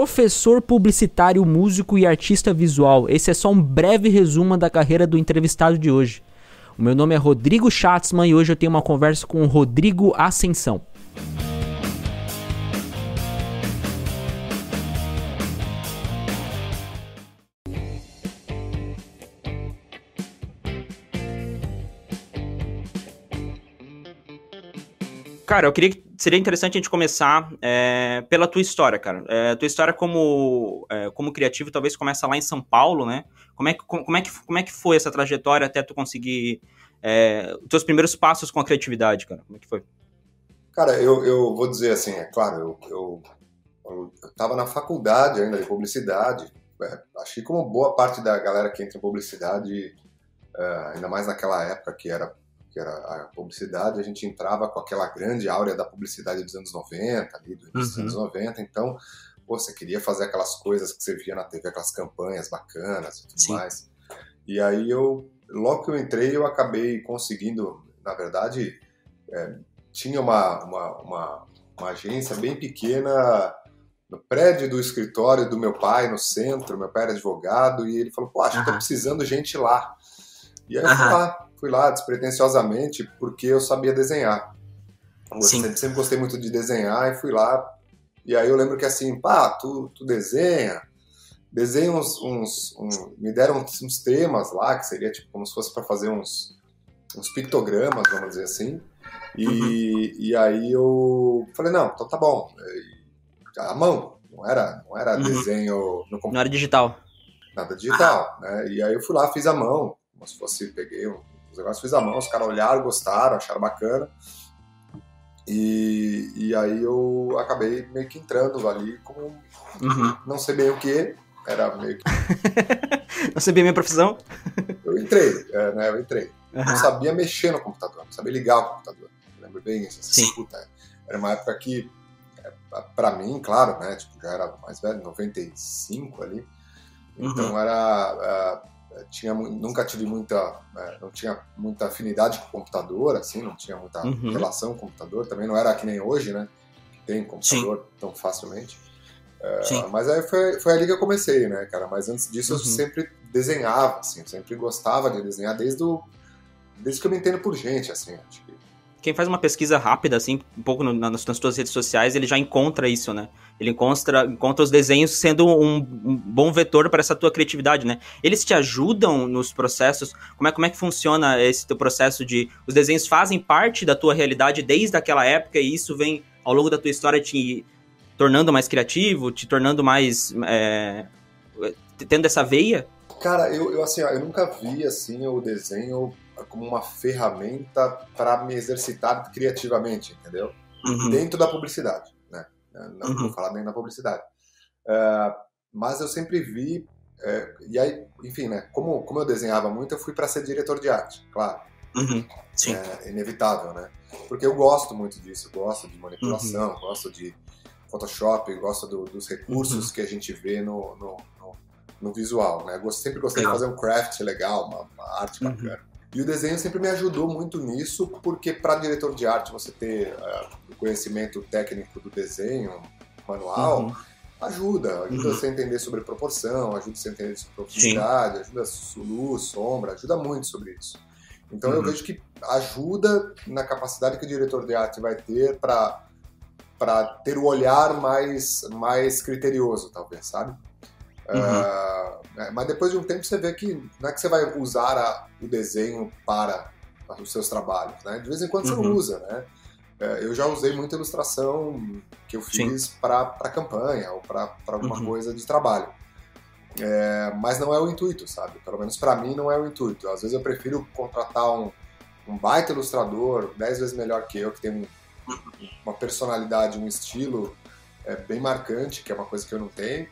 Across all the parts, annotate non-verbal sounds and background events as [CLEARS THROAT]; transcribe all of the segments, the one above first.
professor publicitário, músico e artista visual. Esse é só um breve resumo da carreira do entrevistado de hoje. O meu nome é Rodrigo Schatzman e hoje eu tenho uma conversa com o Rodrigo Ascensão. Cara, eu queria que seria interessante a gente começar é, pela tua história, cara. É, tua história como, é, como criativo talvez começa lá em São Paulo, né? Como é que, como é que, como é que foi essa trajetória até tu conseguir é, teus primeiros passos com a criatividade, cara? Como é que foi? Cara, eu, eu vou dizer assim, é claro, eu, eu, eu tava na faculdade ainda de publicidade, é, acho que como boa parte da galera que entra em publicidade, é, ainda mais naquela época que era que era a publicidade, a gente entrava com aquela grande áurea da publicidade dos anos 90, ali, do início dos anos 90, uhum. então pô, você queria fazer aquelas coisas que você via na TV, aquelas campanhas bacanas e tudo Sim. mais. E aí eu, logo que eu entrei, eu acabei conseguindo, na verdade, é, tinha uma, uma, uma, uma, agência bem pequena no prédio do escritório do meu pai, no centro, meu pai era advogado, e ele falou, pô, acho que tá precisando gente lá. E aí eu fui lá, fui lá despretensiosamente porque eu sabia desenhar. Eu sempre, sempre, gostei muito de desenhar e fui lá. E aí eu lembro que assim, pá, tu, tu desenha, desenha uns, uns, me deram uns, uns, temas lá que seria tipo como se fosse para fazer uns, uns pictogramas, vamos dizer assim. E, uhum. e aí eu falei não, então tá bom. A mão, não era, não era uhum. desenho no computador. Não era digital. Nada digital, ah. né? E aí eu fui lá, fiz a mão, como se fosse peguei um os negócios fiz à mão, os caras olharam, gostaram, acharam bacana. E, e aí eu acabei meio que entrando ali como uhum. não sei bem o que, era meio que... [LAUGHS] não bem minha profissão? eu entrei, é, né, eu entrei. Uhum. Não sabia mexer no computador, não sabia ligar o computador. Eu lembro bem isso. Assim, Sim. Puta, era uma época que, é, para mim, claro, né, tipo, já era mais velho, 95 ali, então uhum. era... Uh, tinha nunca tive muita é, não tinha muita afinidade com o computador assim não tinha muita uhum. relação com o computador também não era que nem hoje né que tem computador Sim. tão facilmente é, mas aí foi, foi ali que eu comecei né cara mas antes disso uhum. eu sempre desenhava assim sempre gostava de desenhar desde o desde que eu me entendo por gente assim acho que quem faz uma pesquisa rápida, assim, um pouco no, nas, nas suas redes sociais, ele já encontra isso, né? Ele encontra, encontra os desenhos sendo um, um, bom vetor para essa tua criatividade, né? Eles te ajudam nos processos? Como é, como é que funciona esse teu processo de... Os desenhos fazem parte da tua realidade desde aquela época e isso vem, ao longo da tua história, te tornando mais criativo, te tornando mais... É, tendo essa veia? Cara, eu, eu assim, eu nunca vi, assim, o desenho como uma ferramenta para me exercitar criativamente, entendeu? Uhum. Dentro da publicidade, né? Não uhum. vou falar nem da publicidade. Uh, mas eu sempre vi, é, e aí, enfim, né? Como, como eu desenhava muito, eu fui para ser diretor de arte, claro. Uhum. Sim. É inevitável, né? Porque eu gosto muito disso, gosto de manipulação, uhum. gosto de Photoshop, gosto do, dos recursos uhum. que a gente vê no, no, no, no visual, né? Eu sempre gostei legal. de fazer um craft legal, uma, uma arte uhum. bacana. E o desenho sempre me ajudou muito nisso, porque para diretor de arte você ter uh, o conhecimento técnico do desenho, manual, uhum. ajuda. Ajuda uhum. você a entender sobre proporção, ajuda você a entender sobre profundidade, Sim. ajuda luz, sombra, ajuda muito sobre isso. Então uhum. eu vejo que ajuda na capacidade que o diretor de arte vai ter para para ter o olhar mais mais criterioso, talvez, sabe? Uhum. Uh, mas depois de um tempo você vê que não é que você vai usar a, o desenho para, para, os seus trabalhos, né? De vez em quando uhum. você usa, né? Uh, eu já usei muita ilustração que eu fiz para campanha ou para alguma uhum. coisa de trabalho. É, mas não é o intuito, sabe? Pelo menos para mim não é o intuito. Às vezes eu prefiro contratar um, um baita ilustrador, dez vezes melhor que eu, que tem um, uma personalidade, um estilo é, bem marcante, que é uma coisa que eu não tenho,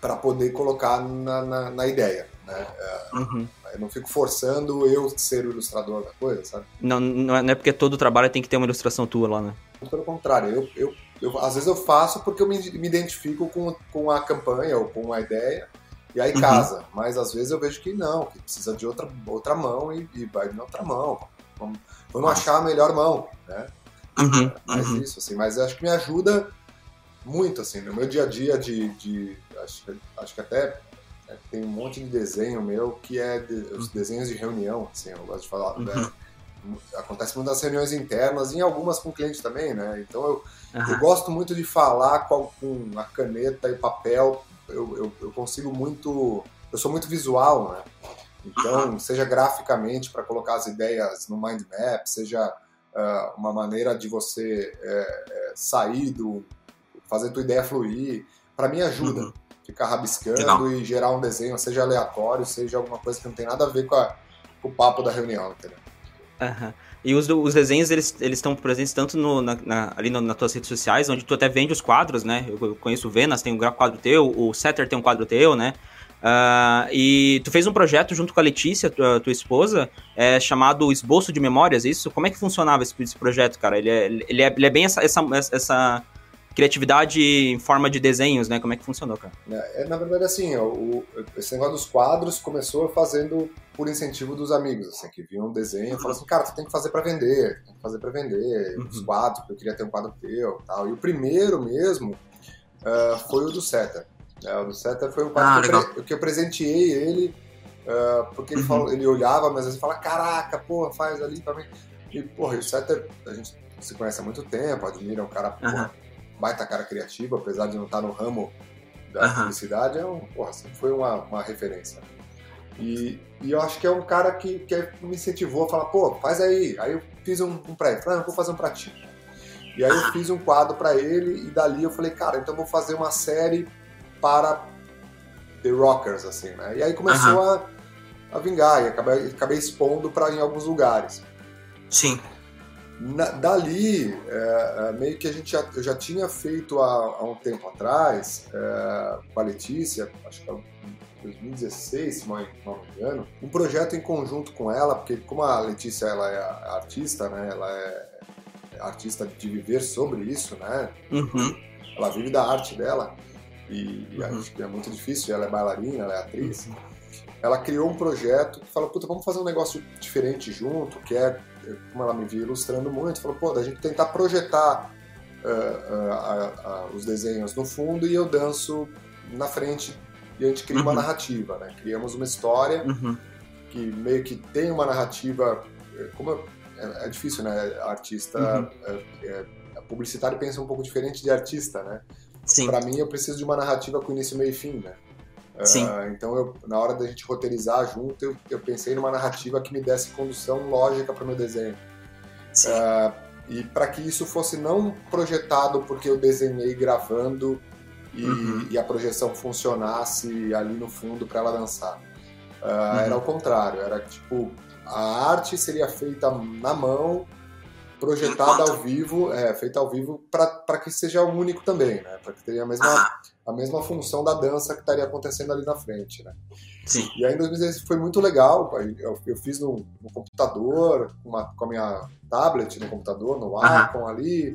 para poder colocar na, na, na ideia. Né? É, uhum. Eu não fico forçando eu ser o ilustrador da coisa, sabe? Não, não é, não é porque todo trabalho tem que ter uma ilustração tua lá, né? Pelo contrário, eu, eu, eu, às vezes eu faço porque eu me, me identifico com, com a campanha ou com a ideia e aí uhum. casa. Mas às vezes eu vejo que não, que precisa de outra, outra mão e, e vai de outra mão. Vamos, vamos achar a melhor mão, né? Uhum. É, mais uhum. isso, assim. Mas acho que me ajuda muito, assim, no meu dia a dia de. de acho, acho que até é, tem um monte de desenho meu que é de, os uhum. desenhos de reunião, assim, eu gosto de falar. Uhum. Né? Acontece muito nas reuniões internas e em algumas com cliente também, né? Então eu, uhum. eu gosto muito de falar com, com a caneta e papel. Eu, eu, eu, consigo muito. Eu sou muito visual, né? Então, seja graficamente para colocar as ideias no mind map, seja uh, uma maneira de você é, é, sair do. Fazer tua ideia fluir, para mim ajuda. Uhum. Ficar rabiscando Legal. e gerar um desenho, seja aleatório, seja alguma coisa que não tem nada a ver com, a, com o papo da reunião, entendeu? Uhum. E os, os desenhos, eles estão presentes tanto no, na, na, ali no, nas tuas redes sociais, onde tu até vende os quadros, né? Eu, eu conheço o Venas, tem um quadro teu, o Setter tem um quadro teu, né? Uh, e tu fez um projeto junto com a Letícia, tua, tua esposa, é, chamado Esboço de Memórias, isso? Como é que funcionava esse, esse projeto, cara? Ele é, ele é, ele é bem essa, essa, essa criatividade em forma de desenhos, né? Como é que funcionou, cara? É, na verdade, assim, o, esse negócio dos quadros começou fazendo por incentivo dos amigos, assim, que viam um desenho e falaram assim, cara, tu tem que fazer para vender, tem que fazer para vender uhum. os quadros, porque eu queria ter um quadro teu tal. E o primeiro mesmo uh, foi o do Seta. É, o do Seta foi um quadro ah, que, eu, que, eu, presenteei ele, uh, porque ele, uhum. falou, ele olhava, mas às vezes fala, caraca, porra, faz ali pra mim. E, porra, e o Seta, a gente se conhece há muito tempo, admira, é um cara, uhum. porra, baita cara criativo, apesar de não estar no ramo da uhum. publicidade, é um, porra, sempre foi uma, uma referência. E, e, eu acho que é um cara que, que me incentivou a falar, pô, faz aí. Aí eu fiz um, um pra ele, falei, ah, eu vou fazer um pra ti. E aí eu fiz um quadro para ele e dali eu falei, cara, então eu vou fazer uma série para The Rockers, assim, né? E aí começou uhum. a, a vingar e acabei, acabei expondo para em alguns lugares. Sim. Na, dali, é, é, meio que a gente já, eu já tinha feito há, há um tempo atrás, é, com a Letícia, acho que em 2016, se não me engano, um projeto em conjunto com ela, porque como a Letícia ela é artista, né, ela é artista de viver sobre isso, né, uhum. ela vive da arte dela, e, e uhum. acho que é muito difícil, ela é bailarina, ela é atriz. Uhum. Ela criou um projeto que fala, puta, vamos fazer um negócio diferente junto, que é, como ela me via ilustrando muito, falou, pô, da gente tentar projetar uh, uh, uh, os desenhos no fundo e eu danço na frente e a gente cria uhum. uma narrativa, né? Criamos uma história uhum. que meio que tem uma narrativa, eh, como é, é difícil, né? Artista, uhum. é, é, publicitário pensa um pouco diferente de artista, né? Para mim, eu preciso de uma narrativa com início, meio e fim, né? Sim. Uh, então, eu, na hora da gente roteirizar junto, eu, eu, pensei numa narrativa que me desse condução lógica para o meu desenho. Uh, e para que isso fosse não projetado porque eu desenhei gravando e, uhum. e a projeção funcionasse ali no fundo para ela dançar. Uh, uhum. Era o contrário, era tipo, a arte seria feita na mão projetada ao vivo, é, feita ao vivo para que seja único também, né? Para que tenha a mesma, ah. A mesma função da dança que estaria acontecendo ali na frente, né? Sim. E aí em 2016 foi muito legal, eu, eu fiz no, no computador, uma, com a minha tablet no computador, no Wacom ali,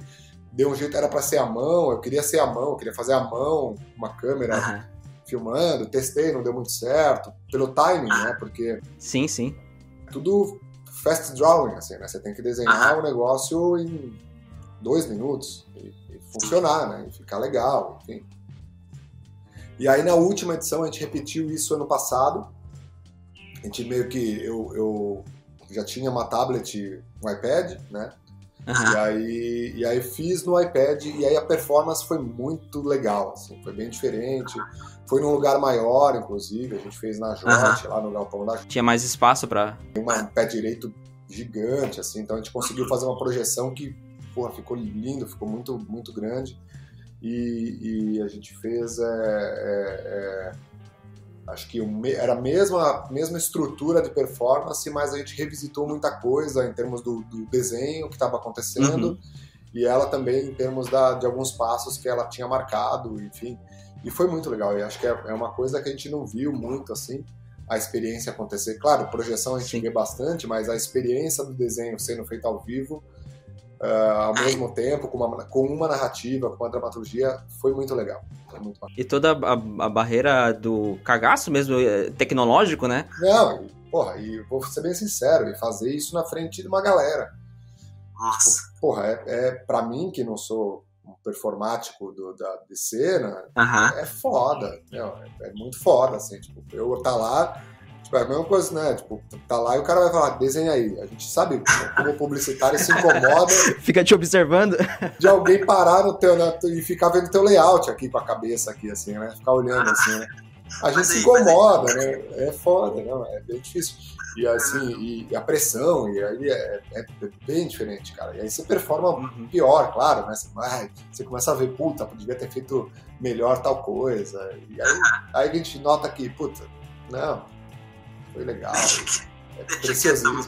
deu um jeito, era para ser a mão, eu queria ser a mão, eu queria fazer a mão, uma câmera filmando, testei, não deu muito certo, pelo timing, né? Porque... Sim, sim. Tudo fast drawing, assim, né? Você tem que desenhar o um negócio em dois minutos e, e, funcionar, né? E ficar legal, enfim. E aí na última edição a gente repetiu isso ano passado. A gente meio que eu, eu já tinha uma tablet, um iPad, né? Uhum. E, aí, e aí fiz no iPad e aí a performance foi muito legal, assim, foi bem diferente. Foi num lugar maior, inclusive, a gente fez na Jote, uhum. lá no galpão da Tinha mais espaço para um pé direito gigante, assim, então a gente conseguiu fazer uma projeção que, porra, ficou lindo, ficou muito, muito grande. E, e a gente fez, é, é, é, acho que era a mesma, mesma estrutura de performance, mas a gente revisitou muita coisa em termos do, do desenho que estava acontecendo. Uhum. E ela também em termos da, de alguns passos que ela tinha marcado, enfim. E foi muito legal. E acho que é, é uma coisa que a gente não viu muito assim a experiência acontecer. Claro, projeção a gente Sim. vê bastante, mas a experiência do desenho sendo feita ao vivo, uh, ao mesmo tempo, com uma, com uma narrativa, com uma dramaturgia, foi muito legal. Foi muito e toda a, a, barreira do cagaço mesmo, eh, tecnológico, né? Não, porra, e vou ser bem sincero, e fazer isso na frente de uma galera. Nossa. Tipo, porra, é, é para mim que não sou um performático do, da, de cena, é foda, é, é, muito foda, assim, tipo, eu tá lá, tipo, é a mesma coisa, né, tipo, tá lá e o cara vai falar, desenha aí, a gente sabe como publicitário se incomoda... Fica te observando? De alguém parar no teu, né, e ficar vendo teu layout aqui com a cabeça aqui, assim, né, ficar olhando assim, né a gente se incomoda, né? É foda, não, é bem difícil. E assim, e a pressão, e aí é, é bem diferente, cara. E aí você performa uhum. pior, claro, né? Você, vai, você começa a ver, puta, podia ter feito melhor tal coisa. E aí, aí a gente nota que, puta, não, foi legal. [LAUGHS] É preciosismo.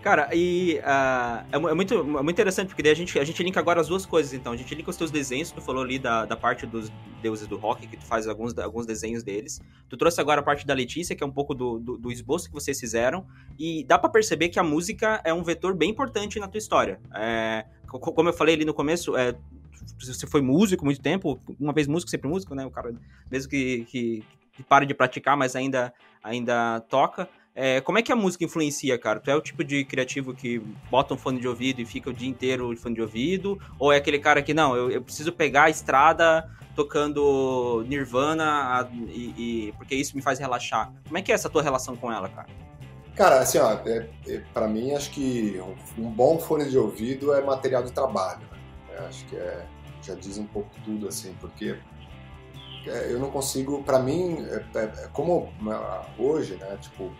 Cara, e uh, é, é, muito, é muito interessante, porque daí a gente, a gente linka agora as duas coisas, então. A gente linka os teus desenhos, tu falou ali da, da parte dos deuses do rock, que tu faz alguns, alguns desenhos deles. Tu trouxe agora a parte da Letícia, que é um pouco do, do, do esboço que vocês fizeram. E dá para perceber que a música é um vetor bem importante na tua história. É, como eu falei ali no começo, é, você foi músico muito tempo, uma vez músico, sempre músico, né? O cara, mesmo que, que, que pare de praticar, mas ainda, ainda toca. É, como é que a música influencia, cara? Tu é o tipo de criativo que bota um fone de ouvido e fica o dia inteiro de fone de ouvido? Ou é aquele cara que, não, eu, eu preciso pegar a estrada tocando Nirvana a, e, e, porque isso me faz relaxar? Como é que é essa tua relação com ela, cara? Cara, assim, ó, é, é, pra mim, acho que um, bom fone de ouvido é material de trabalho. Né? Acho que é, já diz um pouco tudo, assim, porque eu não consigo, para mim, é, é, é, como hoje, né, tipo,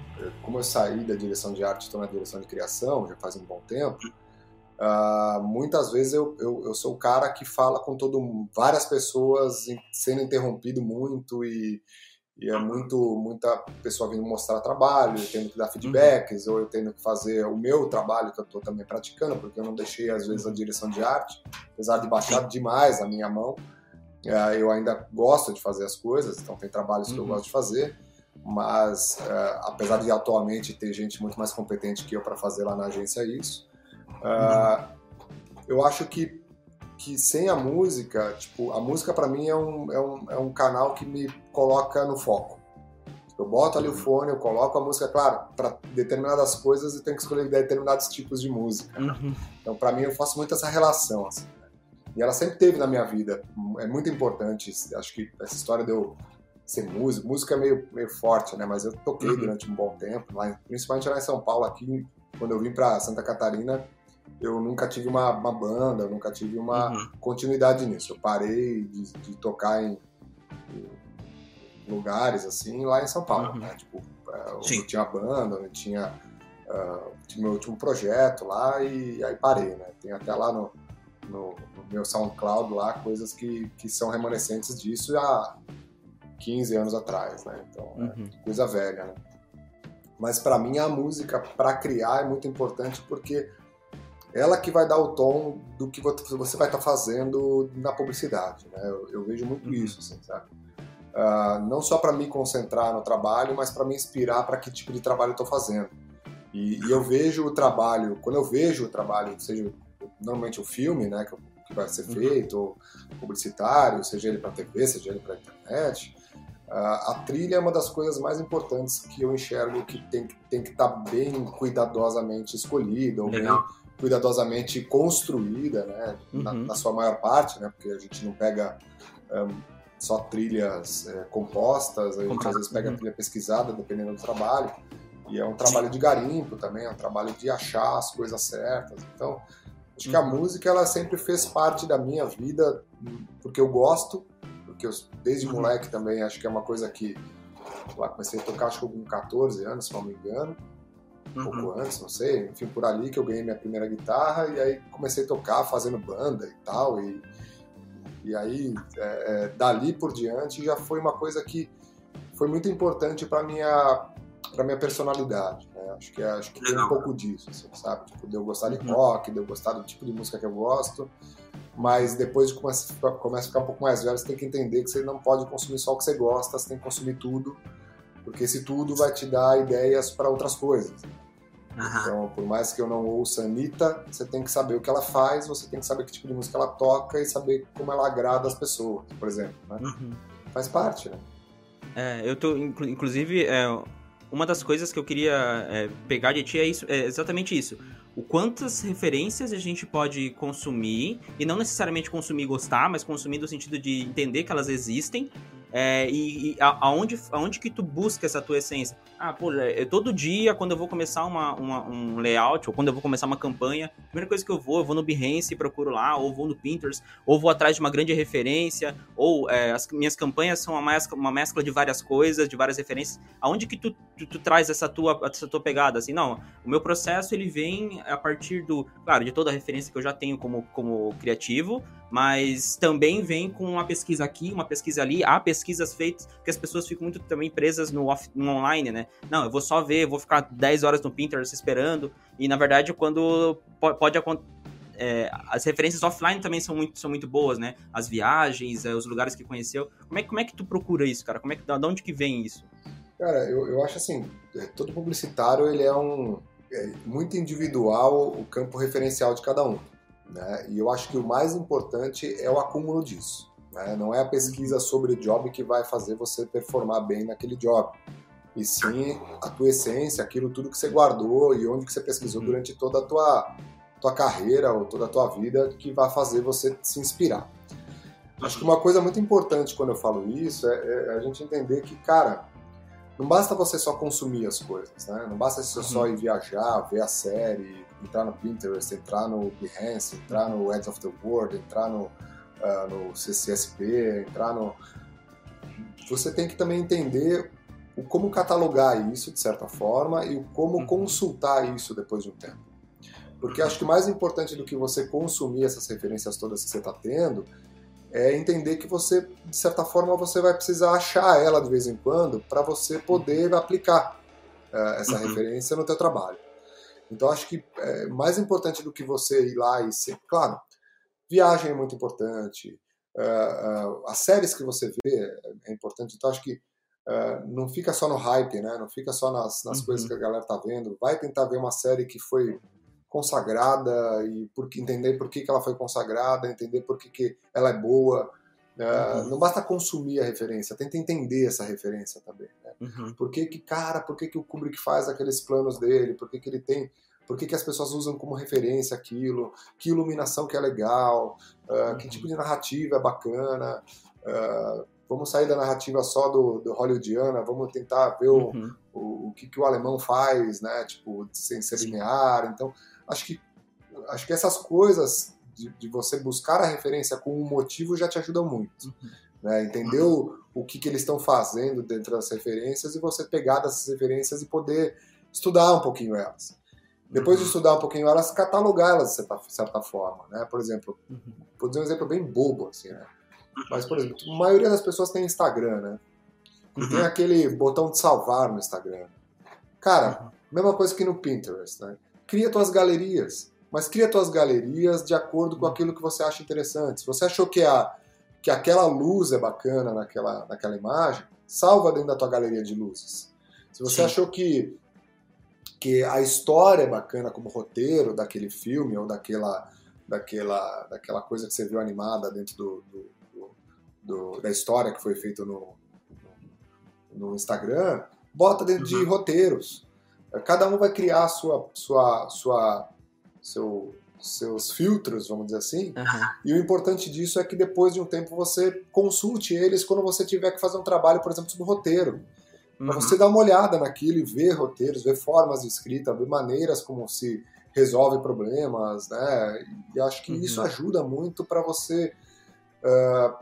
como eu saí da direção de arte, estou na direção de criação, já faz um bom tempo, uh, muitas vezes eu, eu, eu, sou o cara que fala com todo várias pessoas sendo interrompido muito e, e é muito muita pessoa vindo mostrar trabalho, eu tendo que dar feedbacks, uhum. ou eu tendo que fazer o meu trabalho que eu estou também praticando, porque eu não deixei às vezes a direção de arte, apesar de baixar demais a minha mão, é, eu ainda gosto de fazer as coisas, então tem trabalhos uhum. que eu uhum. gosto de fazer, mas é, apesar de atualmente ter gente muito mais competente que eu para fazer lá na agência isso, é, uhum. eu acho que, que sem a música, tipo, a música para mim é um, é, um, é um canal que me coloca no foco. Eu boto ali o uhum. fone, eu coloco a música, claro, para determinadas coisas eu tenho que escolher determinados tipos de música. Uhum. Então, para mim, eu faço muito essa relação. Assim. E ela sempre teve na minha vida. É muito importante. Acho que essa história de eu ser músico, música é meio, meio forte, né? Mas eu toquei uhum. durante um bom tempo, lá, principalmente lá em São Paulo, aqui, quando eu vim para Santa Catarina, eu nunca tive uma, uma banda, eu nunca tive uma uhum. continuidade nisso. Eu parei de, de tocar em, em, lugares assim lá em São Paulo, uhum. né? Tipo, é, onde tinha banda, onde tinha, uh, tinha meu último projeto lá e aí parei, né? Tem até lá no no, no, meu SoundCloud lá coisas que, que são remanescentes disso há 15 anos atrás, né? Então, é uhum. é coisa velha, né? Mas para mim a música para criar é muito importante porque ela que vai dar o tom do que você vai estar tá fazendo na publicidade, né? Eu, eu vejo muito uhum. isso, assim, sabe? Uh, não só para me concentrar no trabalho, mas para me inspirar para que tipo de trabalho eu estou fazendo. E, e, eu vejo o trabalho, quando eu vejo o trabalho, seja normalmente o filme, né, que, vai ser uhum. feito, ou publicitário, seja ele para TV, seja ele para internet, a trilha é uma das coisas mais importantes que eu enxergo que tem, tem que estar tá bem cuidadosamente escolhida, ou Legal. bem cuidadosamente construída, né, uhum. na, na, sua maior parte, né, porque a gente não pega um, só trilhas é, compostas, a gente às vezes pega uhum. trilha pesquisada, dependendo do trabalho, e é um trabalho de garimpo também, é um trabalho de achar as coisas certas. Então, Acho que a uhum. música ela sempre fez parte da minha vida, porque eu gosto, porque eu, desde uhum. moleque também acho que é uma coisa que lá comecei a tocar acho que com 14 anos, se não me engano, um pouco uhum. antes, não sei, enfim, por ali que eu ganhei minha primeira guitarra e aí comecei a tocar fazendo banda e tal, e, e aí é, é, dali por diante já foi uma coisa que foi muito importante para minha para minha personalidade. Né? Acho que, acho que tem um pouco disso, assim, sabe? Tipo, de eu gostar de uhum. rock, de eu gostar do tipo de música que eu gosto, mas depois de começa, começa a ficar um pouco mais velho, você tem que entender que você não pode consumir só o que você gosta, você tem que consumir tudo, porque esse tudo vai te dar ideias para outras coisas. Uhum. Então, por mais que eu não ouça a Anitta, você tem que saber o que ela faz, você tem que saber que tipo de música ela toca e saber como ela agrada as pessoas, por exemplo. Né? Uhum. Faz parte, né? É, eu tô, inclusive, é, uma das coisas que eu queria é, pegar de ti é, isso, é exatamente isso. o quantas referências a gente pode consumir, e não necessariamente consumir e gostar, mas consumir no sentido de entender que elas existem, é, e, e aonde, aonde que tu busca essa tua essência? Ah, pô, é, todo dia, quando eu vou começar uma, uma, um layout, ou quando eu vou começar uma campanha, a primeira coisa que eu vou, eu vou no Behance e procuro lá, ou vou no Pinterest, ou vou atrás de uma grande referência, ou é, as minhas campanhas são uma mescla, uma mescla de várias coisas, de várias referências. Aonde que tu, tu, tu, traz essa tua, essa tua pegada? Assim, não, o meu processo, ele vem a partir do, claro, de toda a referência que eu já tenho como, como criativo, mas também vem com uma pesquisa aqui, uma pesquisa ali. Há pesquisas feitas que as pessoas ficam muito também presas no, off, no online, né? Não, eu vou só ver, vou ficar 10 horas no Pinterest esperando. E na verdade, quando pode acontecer. É, as referências offline também são muito, são muito boas, né? As viagens, é, os lugares que conheceu. Como é, como é que tu procura isso, cara? Como é que, de onde que vem isso? Cara, eu, eu acho assim, é, todo publicitário ele é um é muito individual o campo referencial de cada um. Né? E eu acho que o mais importante é o acúmulo disso. Né? Não é a pesquisa sobre o job que vai fazer você performar bem naquele job. E sim a tua essência, aquilo tudo que você guardou e onde que você pesquisou uhum. durante toda a tua, tua carreira ou toda a tua vida que vai fazer você se inspirar. Acho que uma coisa muito importante quando eu falo isso é, é a gente entender que, cara, não basta você só consumir as coisas, né? Não basta você só uhum. ir viajar, ver a série, entrar no Pinterest, entrar no Behance, entrar no Edge of the World, entrar no, uh, no CCSP, entrar no. Você tem que também entender o como catalogar isso de certa forma e o como uhum. consultar isso depois de um tempo. Porque acho que mais importante do que você consumir essas referências todas que você está tendo é entender que você, de certa forma, você vai precisar achar ela de vez em quando para você poder aplicar uh, essa uhum. referência no teu trabalho. Então acho que é mais importante do que você ir lá e ser. Claro, viagem é muito importante, uh, uh, as séries que você vê é importante, então acho que uh, não fica só no hype, né? não fica só nas, nas uhum. coisas que a galera tá vendo, vai tentar ver uma série que foi consagrada e por, entender por que, que ela foi consagrada, entender por que, que ela é boa. Uh, uhum. Não basta consumir a referência, tenta entender essa referência também. Né? Uhum. Por que, que, cara, por que, que o Kubrick faz aqueles planos dele? Por que, que ele tem. Por que, que as pessoas usam como referência aquilo? Que iluminação que é legal? Uh, uhum. Que tipo de narrativa é bacana? Uh, vamos sair da narrativa só do, do hollywoodiana, vamos tentar ver o, uhum. o, o, que, que o alemão faz, né? Tipo, sem ser linear. Então, acho que, acho que essas coisas de, de, você buscar a referência com um motivo já te ajuda muito. Uhum. Né? Entender o, o que, que eles estão fazendo dentro das referências e você pegar dessas referências e poder estudar um pouquinho elas. Depois de uhum. estudar um pouquinho elas, catalogá-las de certa, certa forma. Né? Por exemplo, uhum. vou dizer um exemplo bem bobo, assim, né? Mas, por exemplo, a maioria das pessoas tem Instagram, né? E tem aquele botão de salvar no Instagram. Cara, mesma coisa que no Pinterest, né? Cria tuas galerias mas cria tuas galerias de acordo com aquilo que você acha interessante. Se você achou que, a, que aquela luz é bacana naquela, naquela imagem, salva dentro da tua galeria de luzes. Se você Sim. achou que, que a história é bacana como roteiro daquele filme ou daquela, daquela, daquela coisa que você viu animada dentro do, do, do, do da história que foi feita no, no Instagram, bota dentro uhum. de roteiros. Cada um vai criar a sua, sua, sua seu, seus filtros, vamos dizer assim. Uhum. E o importante disso é que depois de um tempo você consulte eles quando você tiver que fazer um trabalho, por exemplo, sobre roteiro. Uhum. Para você dar uma olhada naquilo e ver roteiros, ver formas de escrita, ver maneiras como se resolve problemas, né? E acho que uhum. isso ajuda muito para você uh,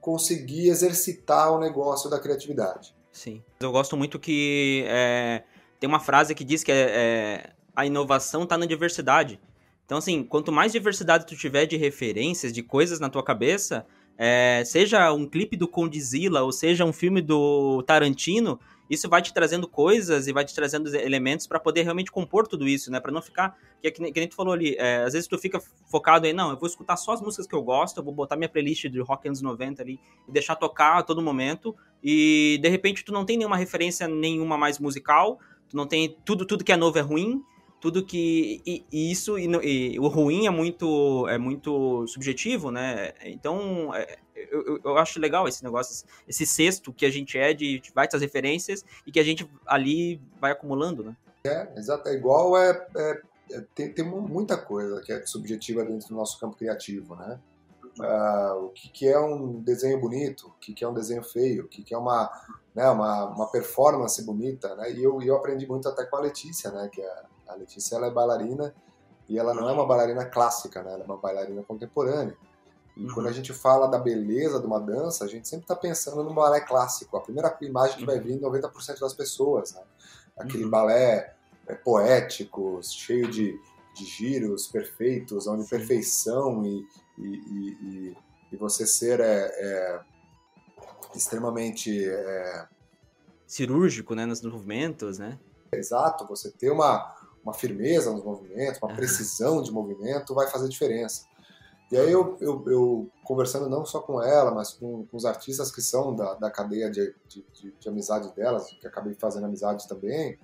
conseguir exercitar o negócio da criatividade. Sim. Eu gosto muito que é, tem uma frase que diz que é, é a inovação está na diversidade. Então, assim, quanto mais diversidade tu tiver de referências, de coisas na tua cabeça, é, seja um clipe do Condzilla ou seja um filme do Tarantino, isso vai te trazendo coisas e vai te trazendo elementos para poder realmente compor tudo isso, né? Para não ficar. Que, é que, que nem tu falou ali, é, às vezes tu fica focado em, não, eu vou escutar só as músicas que eu gosto, eu vou botar minha playlist de rock anos 90 ali e deixar tocar a todo momento, e de repente tu não tem nenhuma referência nenhuma mais musical, tu não tem. Tudo, tudo que é novo é ruim, tudo que e, e isso e, e, o ruim é muito é muito subjetivo, né? Então é, eu, eu, acho legal esse negócio, esse cesto que a gente é de, de várias referências e que a gente ali vai acumulando, né? É, exato. É igual é, é é, tem, tem muita coisa que é subjetiva dentro do nosso campo criativo, né? Uh, o que, que, é um desenho bonito, o que, que é um desenho feio, o que, que é uma, né, uma, uma performance bonita, né? E eu, eu aprendi muito até com a Letícia, né? Que a, a Letícia ela é bailarina e ela não é uma bailarina clássica, né? Ela é uma bailarina contemporânea. E uhum. quando a gente fala da beleza de uma dança, a gente sempre está pensando no balé clássico. A primeira imagem que vai vir 90% das pessoas, né? Aquele uhum. balé é, poético, cheio de, de giros perfeitos, onde perfeição e, e, e, e, você ser é, é extremamente é... cirúrgico, né, nos movimentos, né? Exato, você ter uma, uma firmeza nos movimentos, uma precisão de movimento vai fazer diferença. E aí eu, eu, eu, conversando não só com ela, mas com, com os artistas que são da, da cadeia de, de, de, de, amizade delas, que acabei fazendo amizade também,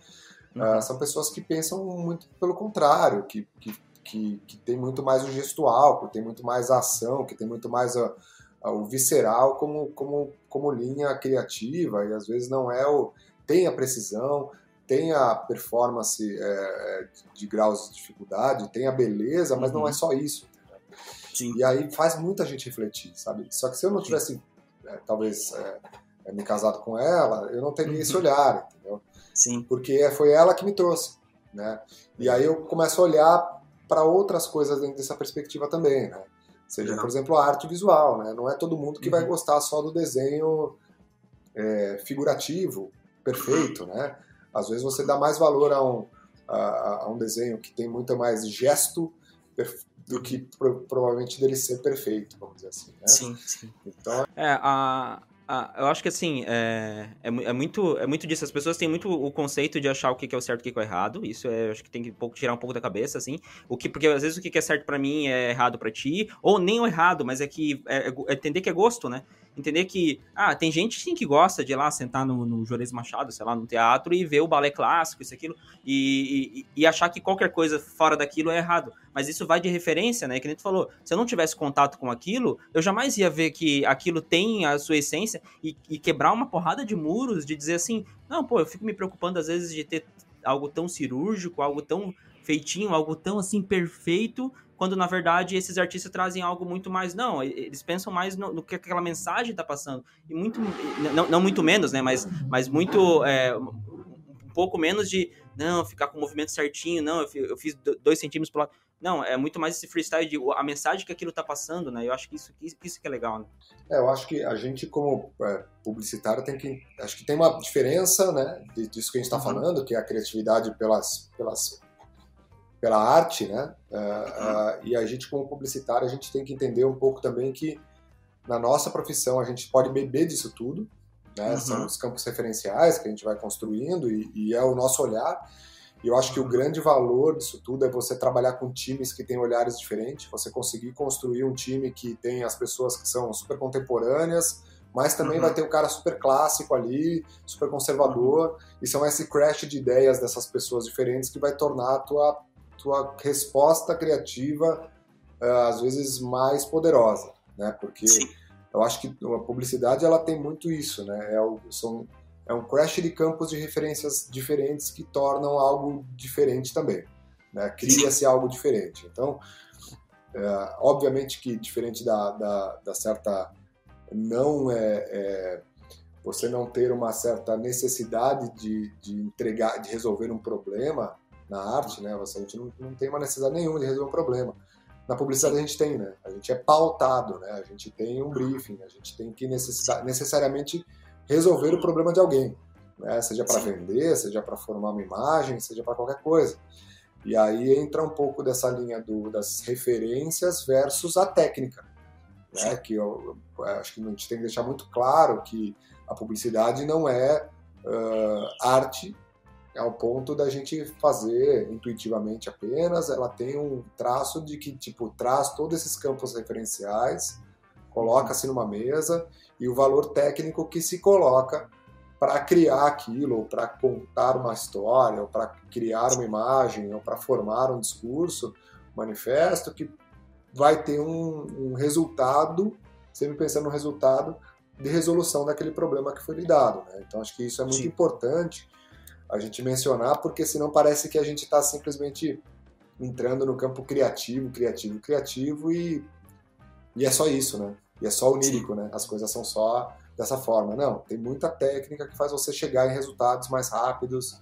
uhum. uh, são pessoas que pensam muito pelo contrário, que, que, que, que tem muito mais o gestual, que tem muito mais a ação, que tem muito mais a, a, o visceral como, como, como linha criativa, e às vezes não é o... tem a precisão, tem a performance é, de, graus de dificuldade, tem a beleza, mas uhum. não é só isso. Sim. E aí faz muita gente refletir, sabe? Só que se eu não tivesse, é, talvez, é, é, me casado com ela, eu não teria uhum. esse olhar, entendeu? Sim. Porque foi ela que me trouxe, né? E aí eu começo a olhar para outras coisas dentro dessa perspectiva também, né? Seja, por exemplo, a arte visual, né? Não é todo mundo que uhum. vai gostar só do desenho é, figurativo, perfeito, né? Às vezes você dá mais valor a um, a, a um desenho que tem muito mais gesto, do que pro, provavelmente dele ser perfeito, vamos dizer assim. Né? Sim, sim. Então, é, a, a, eu acho que assim, é, é, é, muito, é muito disso. As pessoas têm muito o conceito de achar o que é o certo e o que é o errado. Isso é, acho que tem que um pouco, tirar um pouco da cabeça, assim. O que, porque às vezes o que é certo para mim é errado para ti, ou nem o errado, mas é que é, é, é entender que é gosto, né? entender que, ah, tem gente sim que gosta de ir lá sentar no, no Machado, sei lá, no teatro e ver o balé clássico, isso, aquilo, e, e, e, achar que qualquer coisa fora daquilo é errado. Mas isso vai de referência, né? Que nem tu falou, se eu não tivesse contato com aquilo, eu jamais ia ver que aquilo tem a sua essência e, e quebrar uma porrada de muros, de dizer assim, não, pô, eu fico me preocupando às vezes de ter algo tão cirúrgico, algo tão feitinho, algo tão assim perfeito, quando na verdade esses artistas trazem algo muito mais. Não, eles pensam mais no, no que aquela mensagem está passando. E muito. Não, não, muito menos, né? Mas, mas muito. É, um pouco menos de. Não, ficar com o movimento certinho, não, eu, eu fiz dois centímetros pro lado. Não, é muito mais esse freestyle de a mensagem que aquilo está passando, né? Eu acho que isso, isso que é legal, né? É, eu acho que a gente, como é, publicitário, tem que. Acho que tem uma diferença, né? Disso que a gente está uhum. falando, que é a criatividade pelas, pelas pela arte, né? Uh, uh, e a gente, como publicitário, a gente tem que entender um pouco também que na nossa profissão a gente pode beber disso tudo, né? Uhum. São os campos referenciais que a gente vai construindo e, e, é o nosso olhar. E eu acho que o grande valor disso tudo é você trabalhar com times que têm olhares diferentes, você conseguir construir um time que tem as pessoas que são super contemporâneas, mas também uhum. vai ter o cara super clássico ali, super conservador, uhum. e são esse crash de ideias dessas pessoas diferentes que vai tornar a tua tua resposta criativa uh, às vezes mais poderosa, né? Porque Sim. eu acho que a publicidade ela tem muito isso, né? É, o, são, é um crash de campos de referências diferentes que tornam algo diferente também, né? Cria-se algo diferente. Então, uh, obviamente que diferente da, da, da certa não é, é, você não ter uma certa necessidade de, de entregar, de resolver um problema, na arte, né? Você, a gente não, não tem uma necessidade nenhuma de resolver um problema. Na publicidade a gente tem, né? A gente é pautado, né? A gente tem um briefing, a gente tem que necessariamente resolver o problema de alguém, né? Seja para vender, seja para formar uma imagem, seja para qualquer coisa. E aí entra um pouco dessa linha do, das referências versus a técnica, né? Que eu, eu, acho que a gente tem que deixar muito claro que a publicidade não é uh, arte ao ponto da gente fazer intuitivamente apenas, ela tem um traço de que tipo traz todos esses campos referenciais, coloca-se numa mesa e o valor técnico que se coloca para criar aquilo, ou para contar uma história, ou para criar uma imagem, ou para formar um discurso, um manifesto que vai ter um, um resultado, sempre pensando no resultado de resolução daquele problema que foi lidado. Né? Então acho que isso é muito Sim. importante a gente mencionar, porque senão parece que a gente está simplesmente entrando no campo criativo, criativo, criativo e, e é só isso, né? E é só onírico, né? As coisas são só dessa forma. Não, tem muita técnica que faz você chegar em resultados mais rápidos,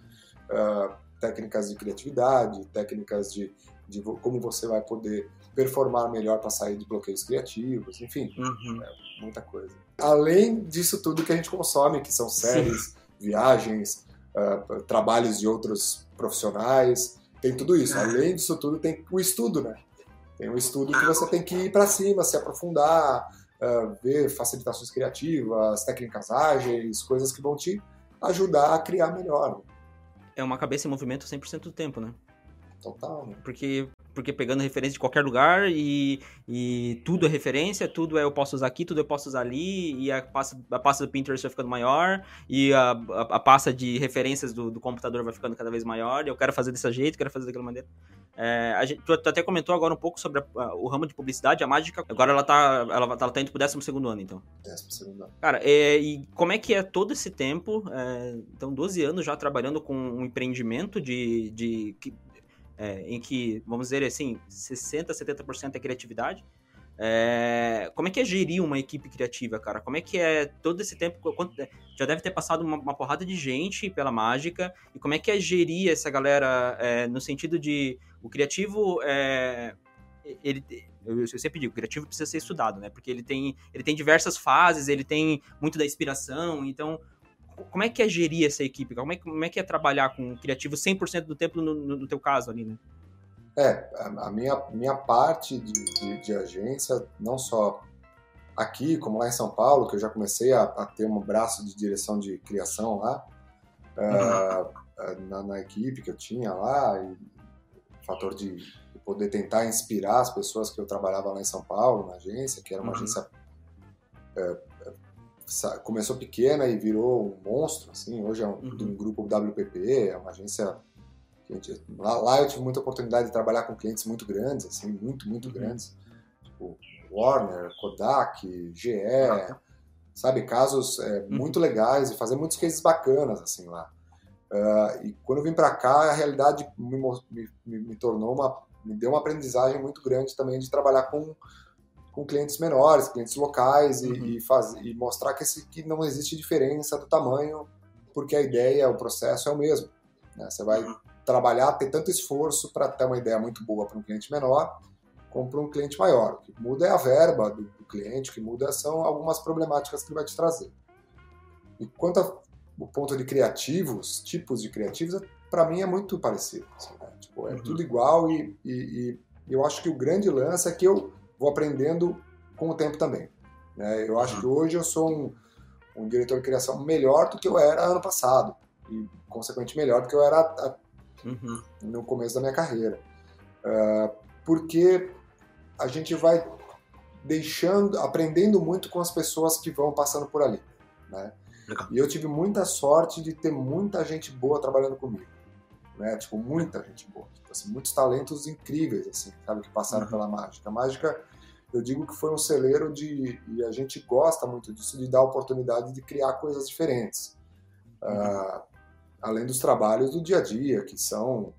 uh, técnicas de criatividade, técnicas de, de como você vai poder performar melhor para sair de bloqueios criativos, enfim, uhum. é muita coisa. Além disso tudo que a gente consome, que são séries, Sim. viagens, uh, trabalhos de outros profissionais, tem tudo isso. Além disso tudo, tem o estudo, né? Tem o estudo que você tem que ir para cima, se aprofundar, uh, ver facilitações criativas, técnicas ágeis, coisas que vão te ajudar a criar melhor. É uma cabeça em movimento 100% do tempo, né? Total, né? Porque porque pegando referência de qualquer lugar e, e tudo é referência, tudo é eu posso usar aqui, tudo eu posso usar ali, e a pasta, a pasta do Pinterest vai ficando maior, e a, a, a pasta de referências do, do, computador vai ficando cada vez maior, e eu quero fazer desse jeito, quero fazer daquela maneira. É, a gente, tu, tu, até comentou agora um pouco sobre a, o ramo de publicidade, a mágica, agora ela tá, ela, ela tá indo pro 12 ano, então. 12 ano. Cara, é, e como é que é todo esse tempo, é, então 12 anos já trabalhando com um empreendimento de, de, de é, em que, vamos dizer assim, 60%, 70% é criatividade. É, como é que é gerir uma equipe criativa, cara? Como é que é todo esse tempo? Já deve ter passado uma, uma, porrada de gente pela mágica. E como é que é gerir essa galera é, no sentido de o criativo é, ele, eu, sempre digo, o criativo precisa ser estudado, né? Porque ele tem, ele tem diversas fases, ele tem muito da inspiração. Então, como é que é gerir essa equipe? Como é, como é que é trabalhar com um criativo 100% do tempo no, no, no, teu caso ali, né? É, a, minha, minha parte de, de, de, agência, não só aqui, como lá em São Paulo, que eu já comecei a, a ter um braço de direção de criação lá, uhum. uh, na, na, equipe que eu tinha lá, e o fator de, de, poder tentar inspirar as pessoas que eu trabalhava lá em São Paulo, na agência, que era uma uhum. agência uh, começou pequena e virou um monstro, assim, hoje é um, uhum. um grupo WPP, é uma agência gente, lá, lá, eu tive muita oportunidade de trabalhar com clientes muito grandes, assim, muito, muito uhum. grandes, tipo Warner, Kodak, GE, ah. sabe, casos é, uhum. muito legais e fazer muitos cases bacanas, assim, lá. Uh, e quando eu vim para cá, a realidade me, me, me tornou uma, me deu uma aprendizagem muito grande também de trabalhar com com clientes menores, clientes locais e, uhum. e, faz, e mostrar que, esse, que não existe diferença do tamanho, porque a ideia, o processo é o mesmo. Né? Você vai uhum. trabalhar, ter tanto esforço para ter uma ideia muito boa para um cliente menor, como para um cliente maior. O que muda é a verba do, do, cliente, o que muda são algumas problemáticas que ele vai te trazer. E quanto ao ponto de criativos, tipos de criativos, para mim é muito parecido. Assim, né? tipo, é uhum. tudo igual e, e, e eu acho que o grande lance é que eu vou aprendendo com o tempo também. Né? Eu acho que hoje eu sou um, um, diretor de criação melhor do que eu era ano passado e, consequentemente, melhor do que eu era a, uhum. no começo da minha carreira. Uh, porque a gente vai deixando, aprendendo muito com as pessoas que vão passando por ali. Né? E eu tive muita sorte de ter muita gente boa trabalhando comigo. Né? Tipo, muita gente boa. Tipo, assim, muitos talentos incríveis, assim, sabe, que passaram uhum. pela mágica. A mágica, eu digo que foi um celeiro de, e a gente gosta muito disso, de dar oportunidade de criar coisas diferentes. Uhum. Uh, além dos trabalhos do dia a dia, que são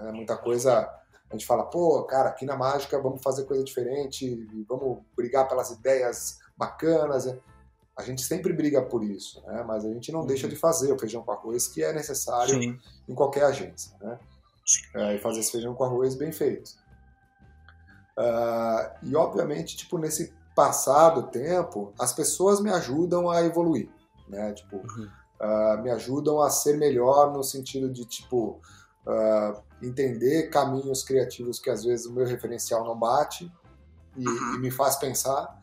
é, muita coisa. A gente fala, pô, cara, aqui na mágica vamos fazer coisa diferente, vamos brigar pelas ideias bacanas. A gente sempre briga por isso, né? mas a gente não uhum. deixa de fazer o feijão com arroz que é necessário Sim. em qualquer agência. Né? É, e fazer esse feijão com arroz bem feito. Uh, e obviamente, tipo, nesse passado tempo, as pessoas me ajudam a evoluir, né? Tipo, uhum. uh, me ajudam a ser melhor no sentido de, tipo, uh, entender caminhos criativos que às vezes o meu referencial não bate e, uhum. e me faz pensar.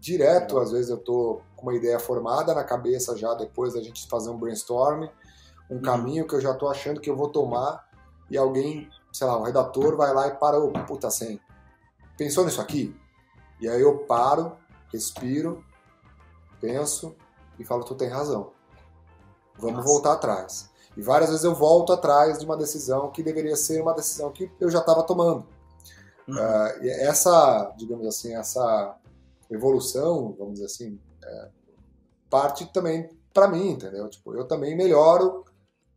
direto, às vezes eu tô com uma ideia formada na cabeça já depois da gente fazer um brainstorm, um uhum. caminho que eu já tô achando que eu vou tomar e alguém, sei lá, o redator vai lá e para, o puta, sem. Pensou nisso aqui? E aí eu paro, respiro, penso e falo, tu tem razão. Vamos Nossa. voltar atrás. E várias vezes eu volto atrás de uma decisão que deveria ser uma decisão que eu já estava tomando. Uhum. Uh, e essa, digamos assim, essa evolução, vamos dizer assim, é, parte também para mim, entendeu? Tipo, eu também melhoro